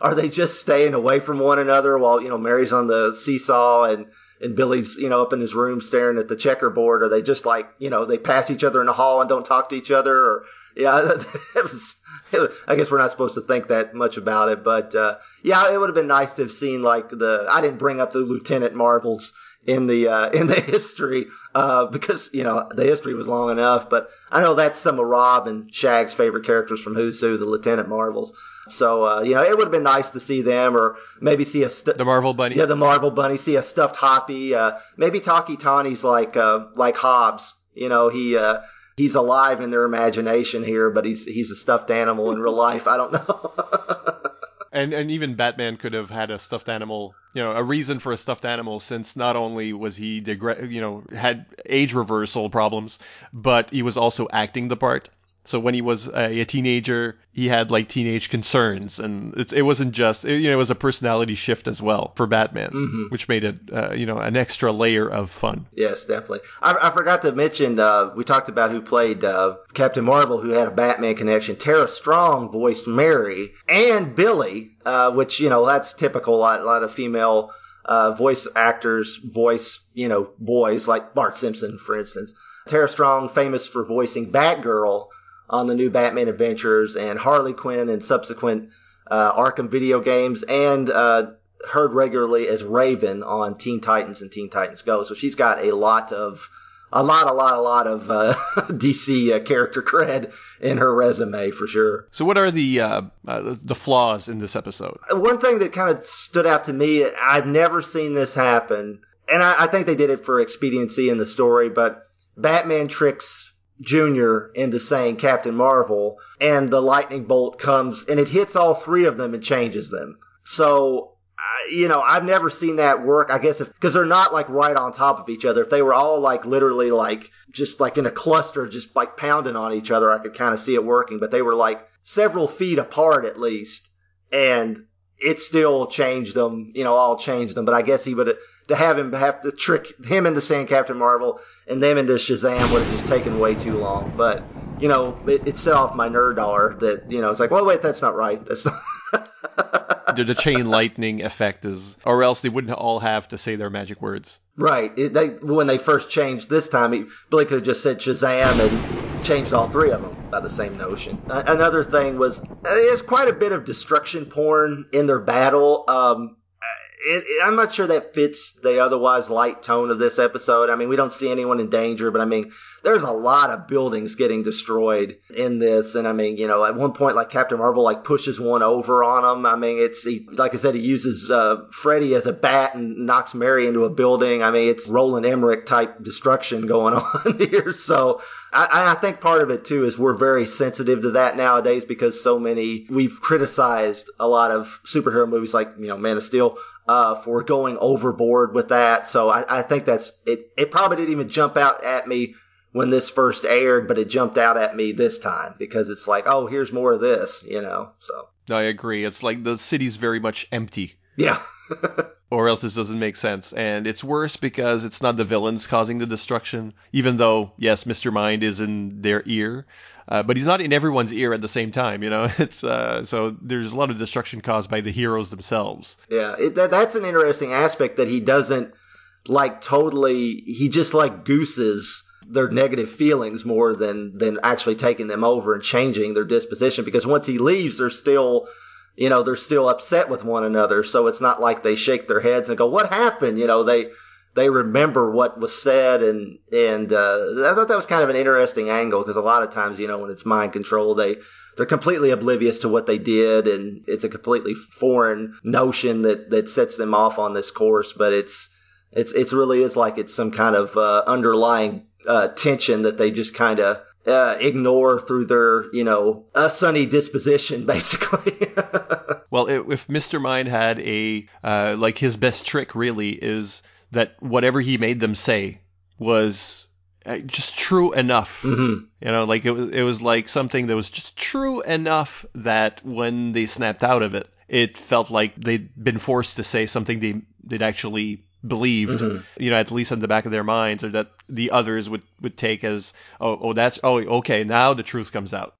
are they just staying away from one another while, you know, Mary's on the seesaw and, and Billy's, you know, up in his room staring at the checkerboard? Are they just like, you know, they pass each other in the hall and don't talk to each other? Or, yeah, it was, it was, I guess we're not supposed to think that much about it, but, uh, yeah, it would have been nice to have seen like the, I didn't bring up the Lieutenant Marvels in the, uh, in the history, uh, because, you know, the history was long enough, but I know that's some of Rob and Shag's favorite characters from Who's Who, the Lieutenant Marvels. So uh, you know, it would have been nice to see them, or maybe see a st- the Marvel Bunny. Yeah, the Marvel Bunny. See a stuffed Hoppy. Uh, maybe Tawky Tawny's like uh, like Hobbs. You know, he uh, he's alive in their imagination here, but he's he's a stuffed animal in real life. I don't know. and and even Batman could have had a stuffed animal, you know, a reason for a stuffed animal since not only was he degre- you know, had age reversal problems, but he was also acting the part. So when he was a, a, teenager, he had like teenage concerns, and it's, it wasn't just it, you know it was a personality shift as well for Batman, mm-hmm. which made it uh, you know an extra layer of fun. Yes, definitely. I, I forgot to mention uh, we talked about who played uh, Captain Marvel, who had a Batman connection. Tara Strong voiced Mary and Billy, uh, which you know that's typical. A lot, a lot of female uh, voice actors voice you know boys like Bart Simpson, for instance. Tara Strong, famous for voicing Batgirl on the new Batman Adventures and Harley Quinn and subsequent uh, Arkham video games, and uh, heard regularly as Raven on Teen Titans and Teen Titans Go. So she's got a lot of a lot, a lot, a lot of uh, DC uh, character cred in her resume for sure. So, what are the uh, uh, the flaws in this episode? One thing that kind of stood out to me, I've never seen this happen, and I, I think they did it for expediency in the story. But Batman tricks Jr. into saying Captain Marvel, and the lightning bolt comes and it hits all three of them and changes them. So, you know, I've never seen that work. I guess if, because they're not like right on top of each other. If they were all like literally like just like in a cluster, just like pounding on each other, I could kind of see it working. But they were like several feet apart at least. And it still changed them, you know, all changed them. But I guess he would to have him have to trick him into saying Captain Marvel and them into Shazam would have just taken way too long. But you know, it, it set off my nerdar that you know it's like, well, wait, that's not right. That's not. the, the chain lightning effect is, or else they wouldn't all have to say their magic words. Right. It, they when they first changed this time, he, Billy could have just said Shazam and changed all three of them by the same notion. Uh, another thing was there's quite a bit of destruction porn in their battle. Um, it, it, I'm not sure that fits the otherwise light tone of this episode. I mean, we don't see anyone in danger, but I mean, there's a lot of buildings getting destroyed in this. And I mean, you know, at one point, like Captain Marvel, like pushes one over on him. I mean, it's, he, like I said, he uses, uh, Freddy as a bat and knocks Mary into a building. I mean, it's Roland Emmerich type destruction going on here. So, I, I think part of it too is we're very sensitive to that nowadays because so many we've criticized a lot of superhero movies like you know Man of Steel uh, for going overboard with that. So I, I think that's it. It probably didn't even jump out at me when this first aired, but it jumped out at me this time because it's like, oh, here's more of this, you know. So I agree. It's like the city's very much empty. yeah. or else this doesn't make sense. And it's worse because it's not the villains causing the destruction, even though, yes, Mr. Mind is in their ear. Uh, but he's not in everyone's ear at the same time, you know. It's uh, so there's a lot of destruction caused by the heroes themselves. Yeah, it, that, that's an interesting aspect that he doesn't like totally. He just like gooses their negative feelings more than than actually taking them over and changing their disposition. Because once he leaves, they're still you know, they're still upset with one another. So it's not like they shake their heads and go, "What happened?" You know, they they remember what was said, and and uh, I thought that was kind of an interesting angle because a lot of times, you know, when it's mind control, they they're completely oblivious to what they did, and it's a completely foreign notion that that sets them off on this course. But it's it's it's really is like it's some kind of uh, underlying uh, tension that they just kind of uh, ignore through their, you know, a sunny disposition, basically. well, if Mr. Mind had a, uh, like his best trick really is that whatever he made them say was uh, just true enough. Mm-hmm. You know, like it was, it was like something that was just true enough that when they snapped out of it, it felt like they'd been forced to say something they they'd actually believed, mm-hmm. you know, at least in the back of their minds, or that the others would, would take as, oh, oh, that's, oh, okay, now the truth comes out.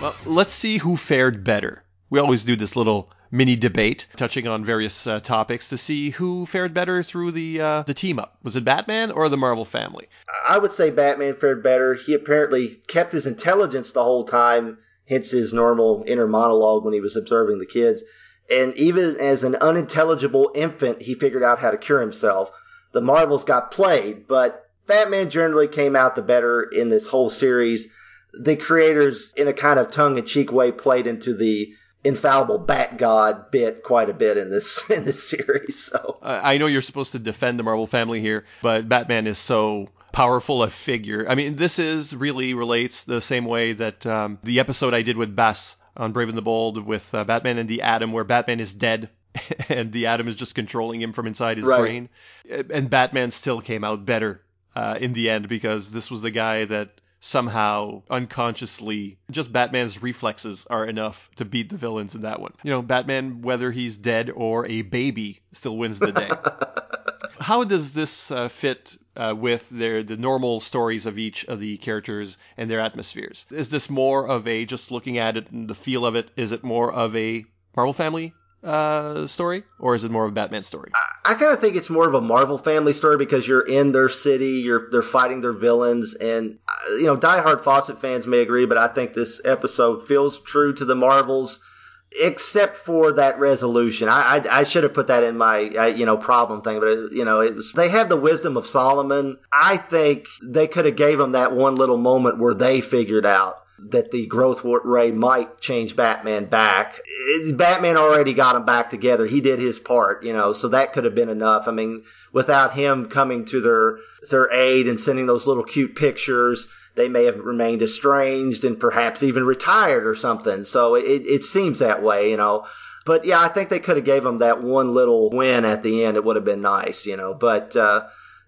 Well, let's see who fared better. We always do this little mini debate touching on various uh, topics to see who fared better through the uh, the team up. Was it Batman or the Marvel family? I would say Batman fared better. He apparently kept his intelligence the whole time hence his normal inner monologue when he was observing the kids. And even as an unintelligible infant, he figured out how to cure himself. The Marvels got played, but Batman generally came out the better in this whole series. The creators, in a kind of tongue in cheek way, played into the infallible Bat God bit quite a bit in this in this series. So I know you're supposed to defend the Marvel family here, but Batman is so powerful a figure. I mean, this is really relates the same way that um, the episode I did with Bass on Brave and the Bold with uh, Batman and the Atom, where Batman is dead and the Atom is just controlling him from inside his right. brain, and Batman still came out better uh, in the end because this was the guy that somehow unconsciously just Batman's reflexes are enough to beat the villains in that one. You know, Batman, whether he's dead or a baby, still wins the day. How does this uh, fit uh, with their the normal stories of each of the characters and their atmospheres? Is this more of a just looking at it and the feel of it? Is it more of a Marvel family uh, story, or is it more of a Batman story? I, I kind of think it's more of a Marvel family story because you're in their city, you're they're fighting their villains, and uh, you know, diehard Fawcett fans may agree, but I think this episode feels true to the Marvels, except for that resolution. I I, I should have put that in my uh, you know problem thing, but it, you know, it was they have the wisdom of Solomon. I think they could have gave them that one little moment where they figured out that the growth ray might change Batman back. Batman already got him back together. He did his part, you know, so that could have been enough. I mean, without him coming to their their aid and sending those little cute pictures, they may have remained estranged and perhaps even retired or something. So it, it seems that way, you know. But yeah, I think they could have gave him that one little win at the end. It would have been nice, you know. But uh,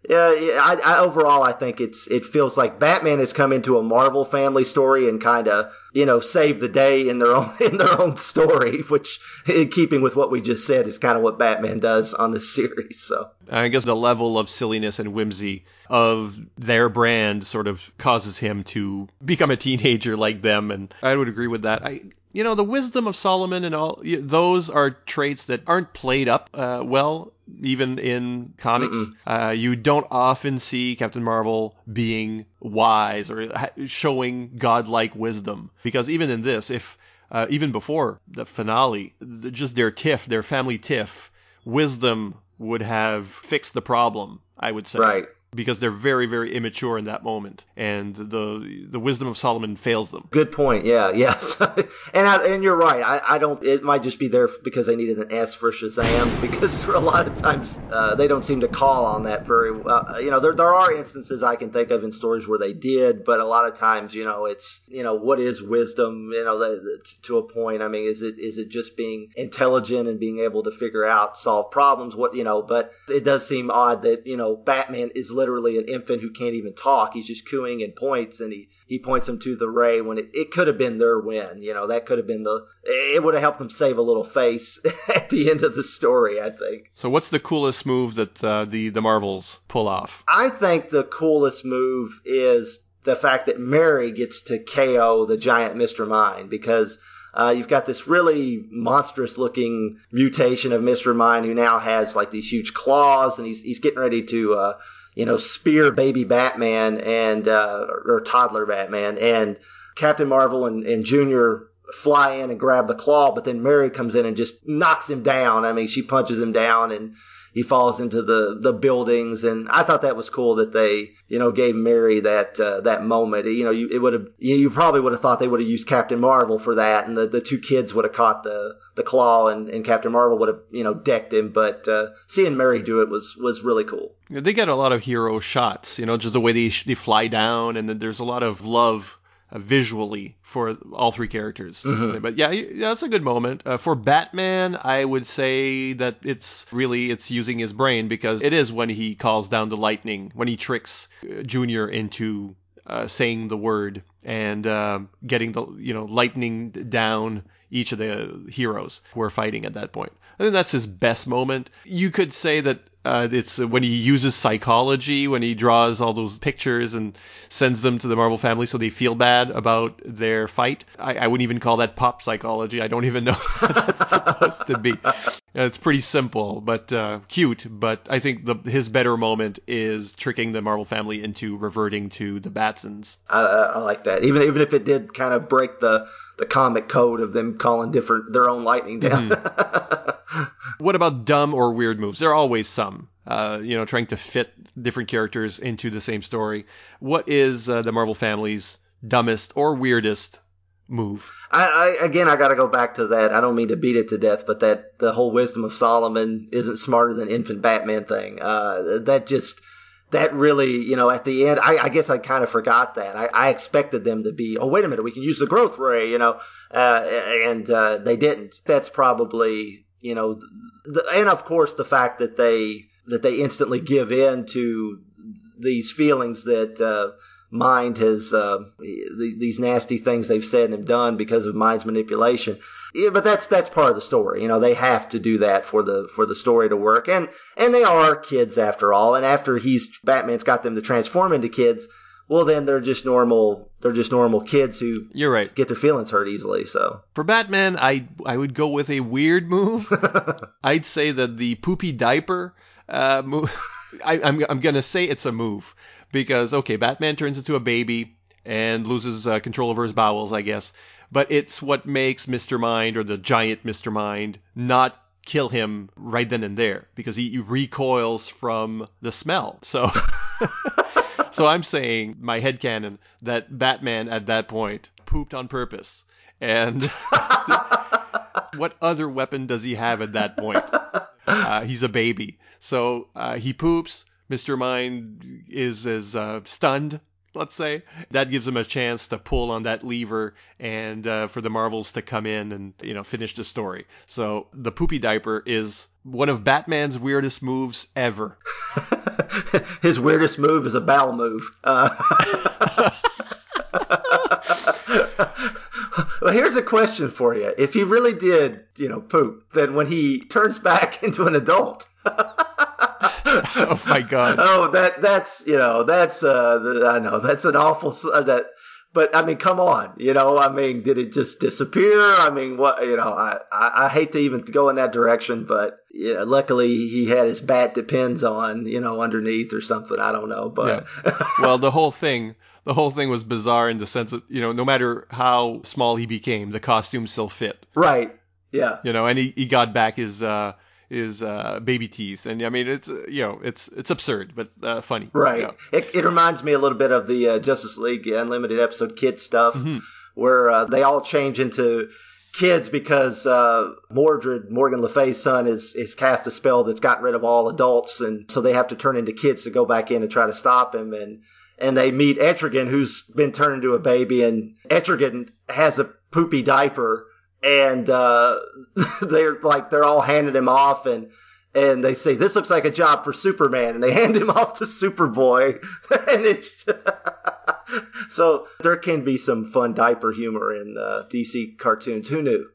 yeah, I, I, overall, I think it's it feels like Batman has come into a Marvel family story and kind of you know saved the day in their own in their own story, which in keeping with what we just said is kind of what Batman does on this series. So I guess the level of silliness and whimsy of their brand sort of causes him to become a teenager like them, and I would agree with that. I you know the wisdom of Solomon and all those are traits that aren't played up uh, well even in comics. Uh, you don't often see Captain Marvel being wise or showing godlike wisdom because even in this, if uh, even before the finale, the, just their tiff, their family tiff, wisdom would have fixed the problem. I would say. Right. Because they're very, very immature in that moment, and the the wisdom of Solomon fails them. Good point. Yeah, yes, and I, and you're right. I, I don't. It might just be there because they needed an S for Shazam because a lot of times uh, they don't seem to call on that very. well. you know, there there are instances I can think of in stories where they did, but a lot of times, you know, it's you know what is wisdom? You know, the, the, to a point. I mean, is it is it just being intelligent and being able to figure out solve problems? What you know, but it does seem odd that you know Batman is literally an infant who can't even talk. He's just cooing and points, and he he points him to the ray when it, it could have been their win. You know, that could have been the it would have helped them save a little face at the end of the story. I think. So, what's the coolest move that uh, the the Marvels pull off? I think the coolest move is the fact that Mary gets to KO the giant Mr. Mind because uh, you've got this really monstrous looking mutation of Mr. Mind who now has like these huge claws and he's, he's getting ready to, uh, you know, spear baby Batman and, uh, or toddler Batman and Captain Marvel and, and Junior fly in and grab the claw, but then Mary comes in and just knocks him down. I mean, she punches him down and he falls into the the buildings, and I thought that was cool that they you know gave Mary that uh, that moment. You know, you, it would have you, probably would have thought they would have used Captain Marvel for that, and the, the two kids would have caught the the claw, and, and Captain Marvel would have you know decked him. But uh, seeing Mary do it was was really cool. They get a lot of hero shots, you know, just the way they they fly down, and there's a lot of love visually for all three characters. Mm-hmm. But yeah, yeah, that's a good moment. Uh, for Batman, I would say that it's really it's using his brain because it is when he calls down the lightning, when he tricks uh, Junior into uh, saying the word and uh, getting the you know lightning down each of the heroes who are fighting at that point. I think that's his best moment. You could say that uh, it's when he uses psychology, when he draws all those pictures and sends them to the Marvel family so they feel bad about their fight. I, I wouldn't even call that pop psychology. I don't even know what that's supposed to be. It's pretty simple, but uh, cute. But I think the, his better moment is tricking the Marvel family into reverting to the Batsons. I, I like that. Even even if it did kind of break the the comic code of them calling different their own lightning down. Mm-hmm. what about dumb or weird moves? There are always some. Uh, you know, trying to fit different characters into the same story. What is uh, the Marvel family's dumbest or weirdest move? I, I again, I got to go back to that. I don't mean to beat it to death, but that the whole wisdom of Solomon isn't smarter than infant Batman thing. Uh, that just that really, you know, at the end, I, I guess I kind of forgot that. I, I, expected them to be, oh, wait a minute, we can use the growth ray, you know, uh, and uh, they didn't. That's probably, you know, the, and of course the fact that they that they instantly give in to these feelings that uh, mind has uh, these nasty things they've said and done because of mind's manipulation. Yeah, but that's that's part of the story. You know, they have to do that for the for the story to work. And and they are kids after all. And after he's Batman's got them to transform into kids, well then they're just normal they're just normal kids who You're right. get their feelings hurt easily. So For Batman, I I would go with a weird move. I'd say that the poopy diaper uh, move. I, I'm I'm gonna say it's a move because okay, Batman turns into a baby and loses uh, control over his bowels, I guess but it's what makes Mr. Mind or the giant Mr. Mind not kill him right then and there because he recoils from the smell. So so I'm saying my head headcanon that Batman at that point pooped on purpose. And what other weapon does he have at that point? Uh, he's a baby. So uh, he poops. Mr. Mind is, is uh, stunned let's say. That gives him a chance to pull on that lever and uh, for the Marvels to come in and you know finish the story. So the poopy diaper is one of Batman's weirdest moves ever. His weirdest move is a bowel move. Uh... well, here's a question for you. If he really did, you know, poop, then when he turns back into an adult, oh my god. Oh, that that's you know that's uh I know that's an awful uh, that. But I mean, come on, you know. I mean, did it just disappear? I mean, what you know? I, I, I hate to even go in that direction, but yeah, luckily he had his bat depends on you know underneath or something. I don't know, but yeah. well, the whole thing the whole thing was bizarre in the sense that you know no matter how small he became, the costume still fit. Right. Yeah. You know, and he, he got back his uh his uh, baby teeth, and I mean it's uh, you know it's it's absurd but uh, funny. Right. It, it reminds me a little bit of the uh, Justice League Unlimited episode kid stuff, Mhm. where uh, they all change into kids because uh, Mordred, Morgan Le Fay's son, is is cast a spell that's gotten rid of all adults, and so they have to turn into kids to go back in and try to stop him. And and they meet Etrigan, who's been turned into a baby, and Etrigan has a poopy diaper, and uh, they're like they're all handing him off, and and they say this looks like a job for Superman, and they hand him off to Superboy, and it's so there can be some fun diaper humor in uh, DC cartoons. Who knew?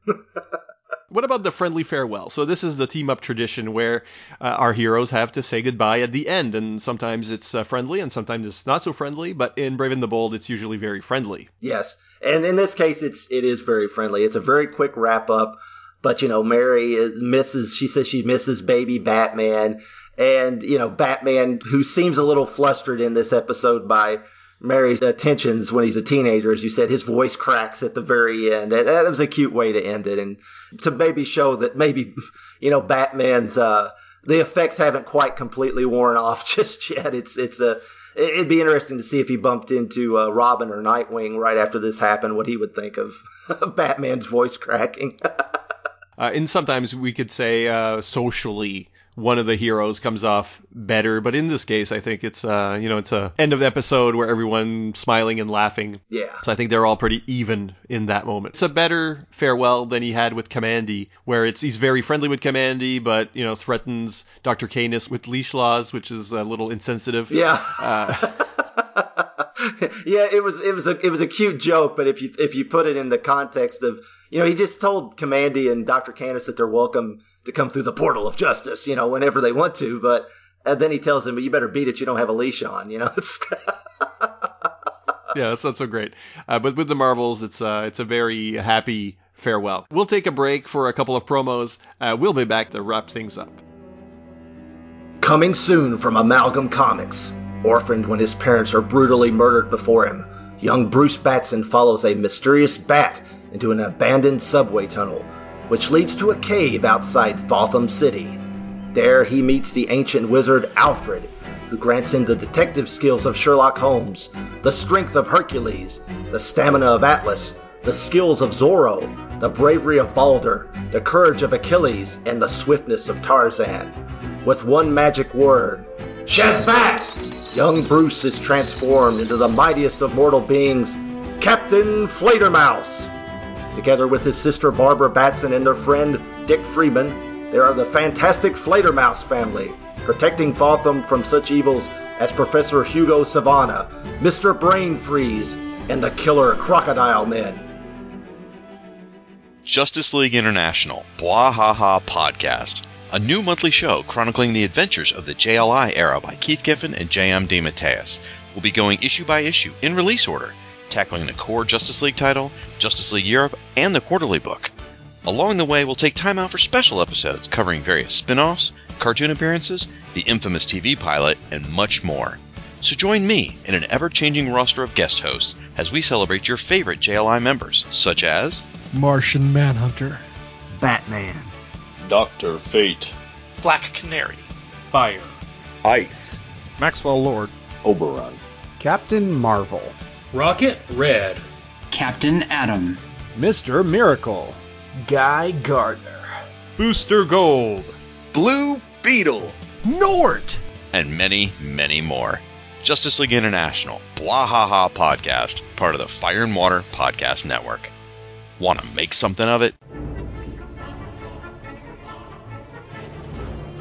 What about the friendly farewell? So this is the team up tradition where uh, our heroes have to say goodbye at the end, and sometimes it's uh, friendly and sometimes it's not so friendly. But in Brave and the Bold, it's usually very friendly. yes, and in this case, it's it is very friendly. It's a very quick wrap up. But you know, Mary is- misses. She says she misses baby Batman, and you know, Batman, who seems a little flustered in this episode by Mary's attentions when he's a teenager, as you said, his voice cracks at the very end. That, that was a cute way to end it, and to maybe show that maybe you know Batman's uh, the effects haven't quite completely worn off just yet. It's it's a it'd be interesting to see if he bumped into uh, Robin or Nightwing right after this happened, what he would think of Batman's voice cracking. Uh, and sometimes we could say uh, socially one of the heroes comes off better, but in this case, I think it's uh, you know it's a end of the episode where everyone's smiling and laughing. yeah. So I think they're all pretty even in that moment. It's a better farewell than he had with Kamandi, where it's he's very friendly with Kamandi, but you know threatens Dr. Canis with leash laws, which is a little insensitive. Yeah. Uh, yeah, it was it was a it was a cute joke, but if you if you put it in the context of you know he just told Kamandi and Doctor Canis that they're welcome to come through the portal of justice, you know, whenever they want to, but and then he tells him, "But you better beat it. You don't have a leash on." You know, it's yeah, that's not so great. Uh, but with the Marvels, it's uh, it's a very happy farewell. We'll take a break for a couple of promos. Uh, we'll be back to wrap things up. Coming soon from Amalgam Comics. Orphaned when his parents are brutally murdered before him, young Bruce Batson follows a mysterious bat into an abandoned subway tunnel, which leads to a cave outside Fotham City. There he meets the ancient wizard Alfred, who grants him the detective skills of Sherlock Holmes, the strength of Hercules, the stamina of Atlas, the skills of Zorro, the bravery of Balder, the courage of Achilles, and the swiftness of Tarzan. With one magic word, Shazbat! Young Bruce is transformed into the mightiest of mortal beings, Captain Flatermouse. Together with his sister Barbara Batson and their friend Dick Freeman, they are the fantastic Flatermouse family, protecting Fotham from such evils as Professor Hugo Sivana, Mr. Brain Freeze, and the killer Crocodile Men. Justice League International, Bwahaha Podcast, a new monthly show chronicling the adventures of the JLI era by Keith Giffen and J.M. DeMatteis. We'll be going issue by issue in release order, tackling the core Justice League title, Justice League Europe, and the quarterly book. Along the way, we'll take time out for special episodes covering various spin offs, cartoon appearances, the infamous TV pilot, and much more. So join me in an ever changing roster of guest hosts as we celebrate your favorite JLI members, such as Martian Manhunter. Batman. Doctor Fate. Black Canary. Fire. Ice. Maxwell Lord. Oberon. Captain Marvel. Rocket Red. Captain Atom. Mr. Miracle. Guy Gardner. Booster Gold. Blue Beetle. Nort! and many, many more. Justice League International, Bwahaha Podcast, part of the Fire and Water Podcast Network. Want to make something of it?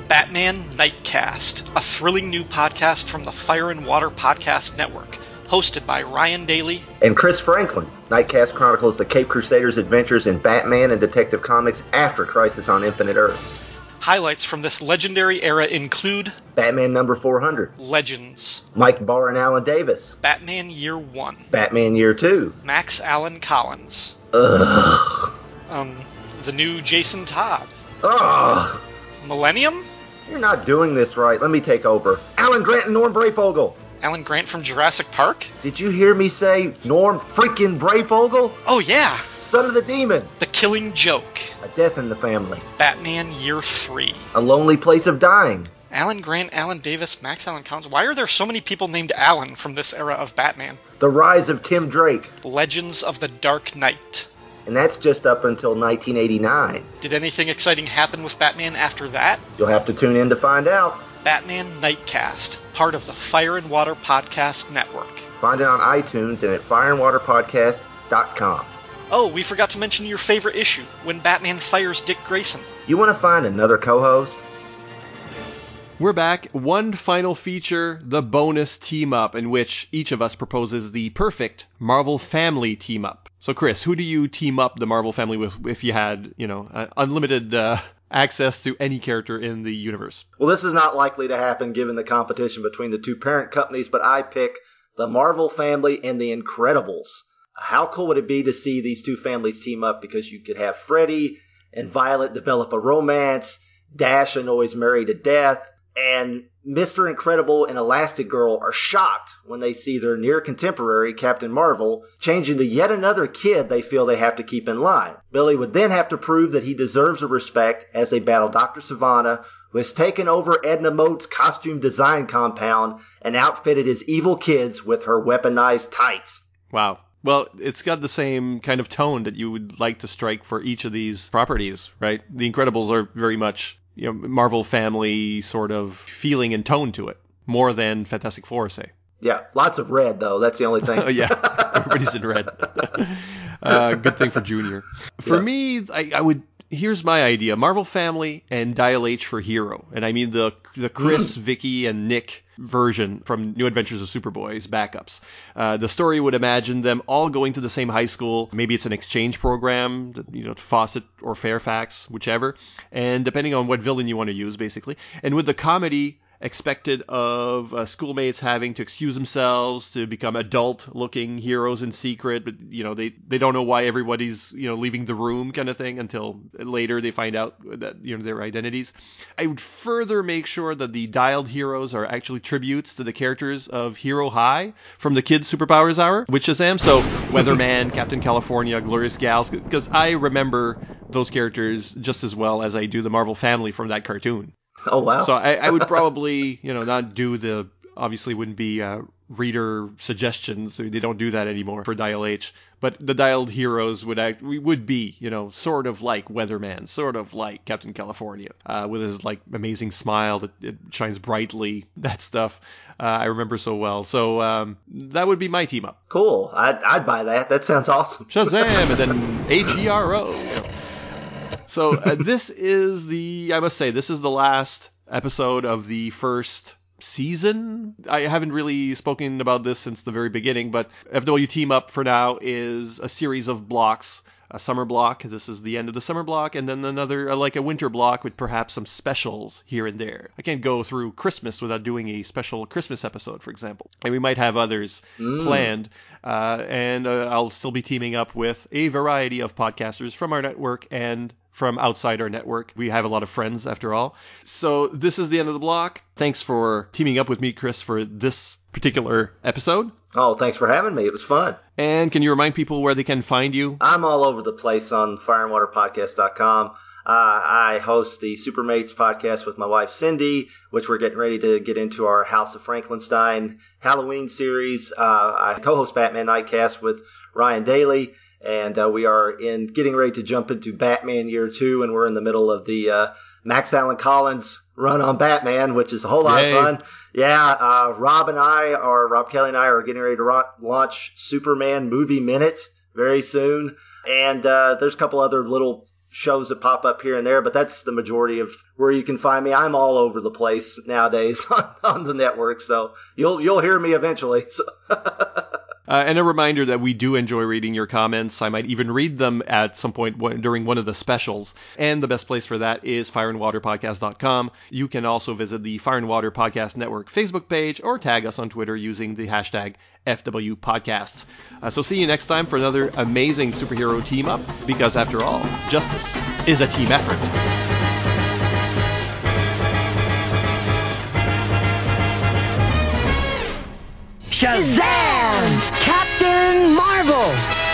Batman Nightcast, a thrilling new podcast from the Fire and Water Podcast Network, hosted by Ryan Daly. And Chris Franklin. Nightcast chronicles the Cape Crusaders' adventures in Batman and Detective Comics after Crisis on Infinite Earths. Highlights from this legendary era include Batman number 400. Legends, Mike Barr and Alan Davis. Batman Year 1, Batman Year 2. Max Allan Collins, Ugh. um, the new Jason Todd, Ugh. Millennium, You're not doing this right. Let me take over. Alan Grant and Norm Breyfogle. Alan Grant from Jurassic Park? Did you hear me say Norm freaking Breyfogle? Oh, yeah. Son of the Demon. The Killing Joke. A Death in the Family. Batman Year 3. A Lonely Place of Dying. Alan Grant, Alan Davis, Max Allan Collins. Why are there so many people named Alan from this era of Batman? The Rise of Tim Drake. Legends of the Dark Knight. And that's just up until 1989. Did anything exciting happen with Batman after that? You'll have to tune in to find out. Batman Nightcast, part of the Fire and Water Podcast Network. Find it on iTunes and at fireandwaterpodcast.com. Oh, we forgot to mention your favorite issue when Batman fires Dick Grayson. You want to find another co host? We're back. One final feature, the bonus team up, in which each of us proposes the perfect Marvel family team up. So, Chris, who do you team up the Marvel family with if you had, you know, uh, unlimited uh, access to any character in the universe? Well, this is not likely to happen given the competition between the two parent companies, but I pick the Marvel family and the Incredibles. How cool would it be to see these two families team up because you could have Freddy and Violet develop a romance, Dash annoys Mary to death, and Mr. Incredible and Elastigirl are shocked when they see their near contemporary, Captain Marvel, change into yet another kid they feel they have to keep in line. Billy would then have to prove that he deserves a respect as they battle Dr. Sivana, who has taken over Edna Mode's costume design compound and outfitted his evil kids with her weaponized tights. Wow. Well, it's got the same kind of tone that you would like to strike for each of these properties, right? The Incredibles are very much you know Marvel family sort of feeling and tone to it, more than Fantastic Four, say. Yeah, lots of red though. That's the only thing. oh yeah, everybody's in red. uh, good thing for Junior. For yeah. me, I, I, would. Here's my idea: Marvel Family and Dial H for Hero, and I mean the the Chris, mm. Vicki, and Nick version from New Adventures of Superboy's backups. Uh, the story would imagine them all going to the same high school. Maybe it's an exchange program, you know, Fawcett or Fairfax, whichever. And depending on what villain you want to use, basically. And with the comedy expected of uh, schoolmates having to excuse themselves to become adult looking heroes in secret but you know they they don't know why everybody's you know leaving the room kind of thing until later they find out that you know their identities. I would further make sure that the dialed heroes are actually tributes to the characters of hero high from the kids superpowers hour which is am so weatherman captain california glorious gals because i remember those characters just as well as i do the marvel family from that cartoon Oh wow! So I, I would probably you know not do the obviously wouldn't be uh, reader suggestions. They don't do that anymore for Dial H. But the dialed heroes would act we would be you know sort of like Weatherman, sort of like Captain California, uh, with his like amazing smile that it shines brightly. That stuff uh, I remember so well. So um, that would be my team up. Cool. I'd, I'd buy that. That sounds awesome. Shazam, and then H E R O. So uh, this is the I must say this is the last episode of the first season. I haven't really spoken about this since the very beginning, but FW Team Up for now is a series of blocks. A summer block. This is the end of the summer block, and then another, uh, like a winter block, with perhaps some specials here and there. I can't go through Christmas without doing a special Christmas episode, for example. And we might have others mm. planned. Uh, and uh, I'll still be teaming up with a variety of podcasters from our network and from outside our network. We have a lot of friends after all. So this is the end of the block. Thanks for teaming up with me, Chris, for this particular episode. Oh, thanks for having me. It was fun. And can you remind people where they can find you? I'm all over the place on fireandwaterpodcast.com. Uh, I host the Supermates podcast with my wife Cindy, which we're getting ready to get into our House of Frankenstein Halloween series. Uh, I co-host Batman Nightcast with Ryan Daly and uh, we are in getting ready to jump into Batman Year Two, and we're in the middle of the uh, Max Allan Collins run on Batman, which is a whole lot Yay. of fun. Yeah, uh, Rob and I are Rob Kelly and I are getting ready to ro- launch Superman Movie Minute very soon, and uh, there's a couple other little shows that pop up here and there, but that's the majority of where you can find me. I'm all over the place nowadays on, on the network, so you'll you'll hear me eventually. So Uh, and a reminder that we do enjoy reading your comments. I might even read them at some point during one of the specials. And the best place for that is fireandwaterpodcast.com. You can also visit the Fire and Water Podcast Network Facebook page or tag us on Twitter using the hashtag FWPodcasts. Uh, so see you next time for another amazing superhero team up, because after all, justice is a team effort. Shazam! Captain Marvel!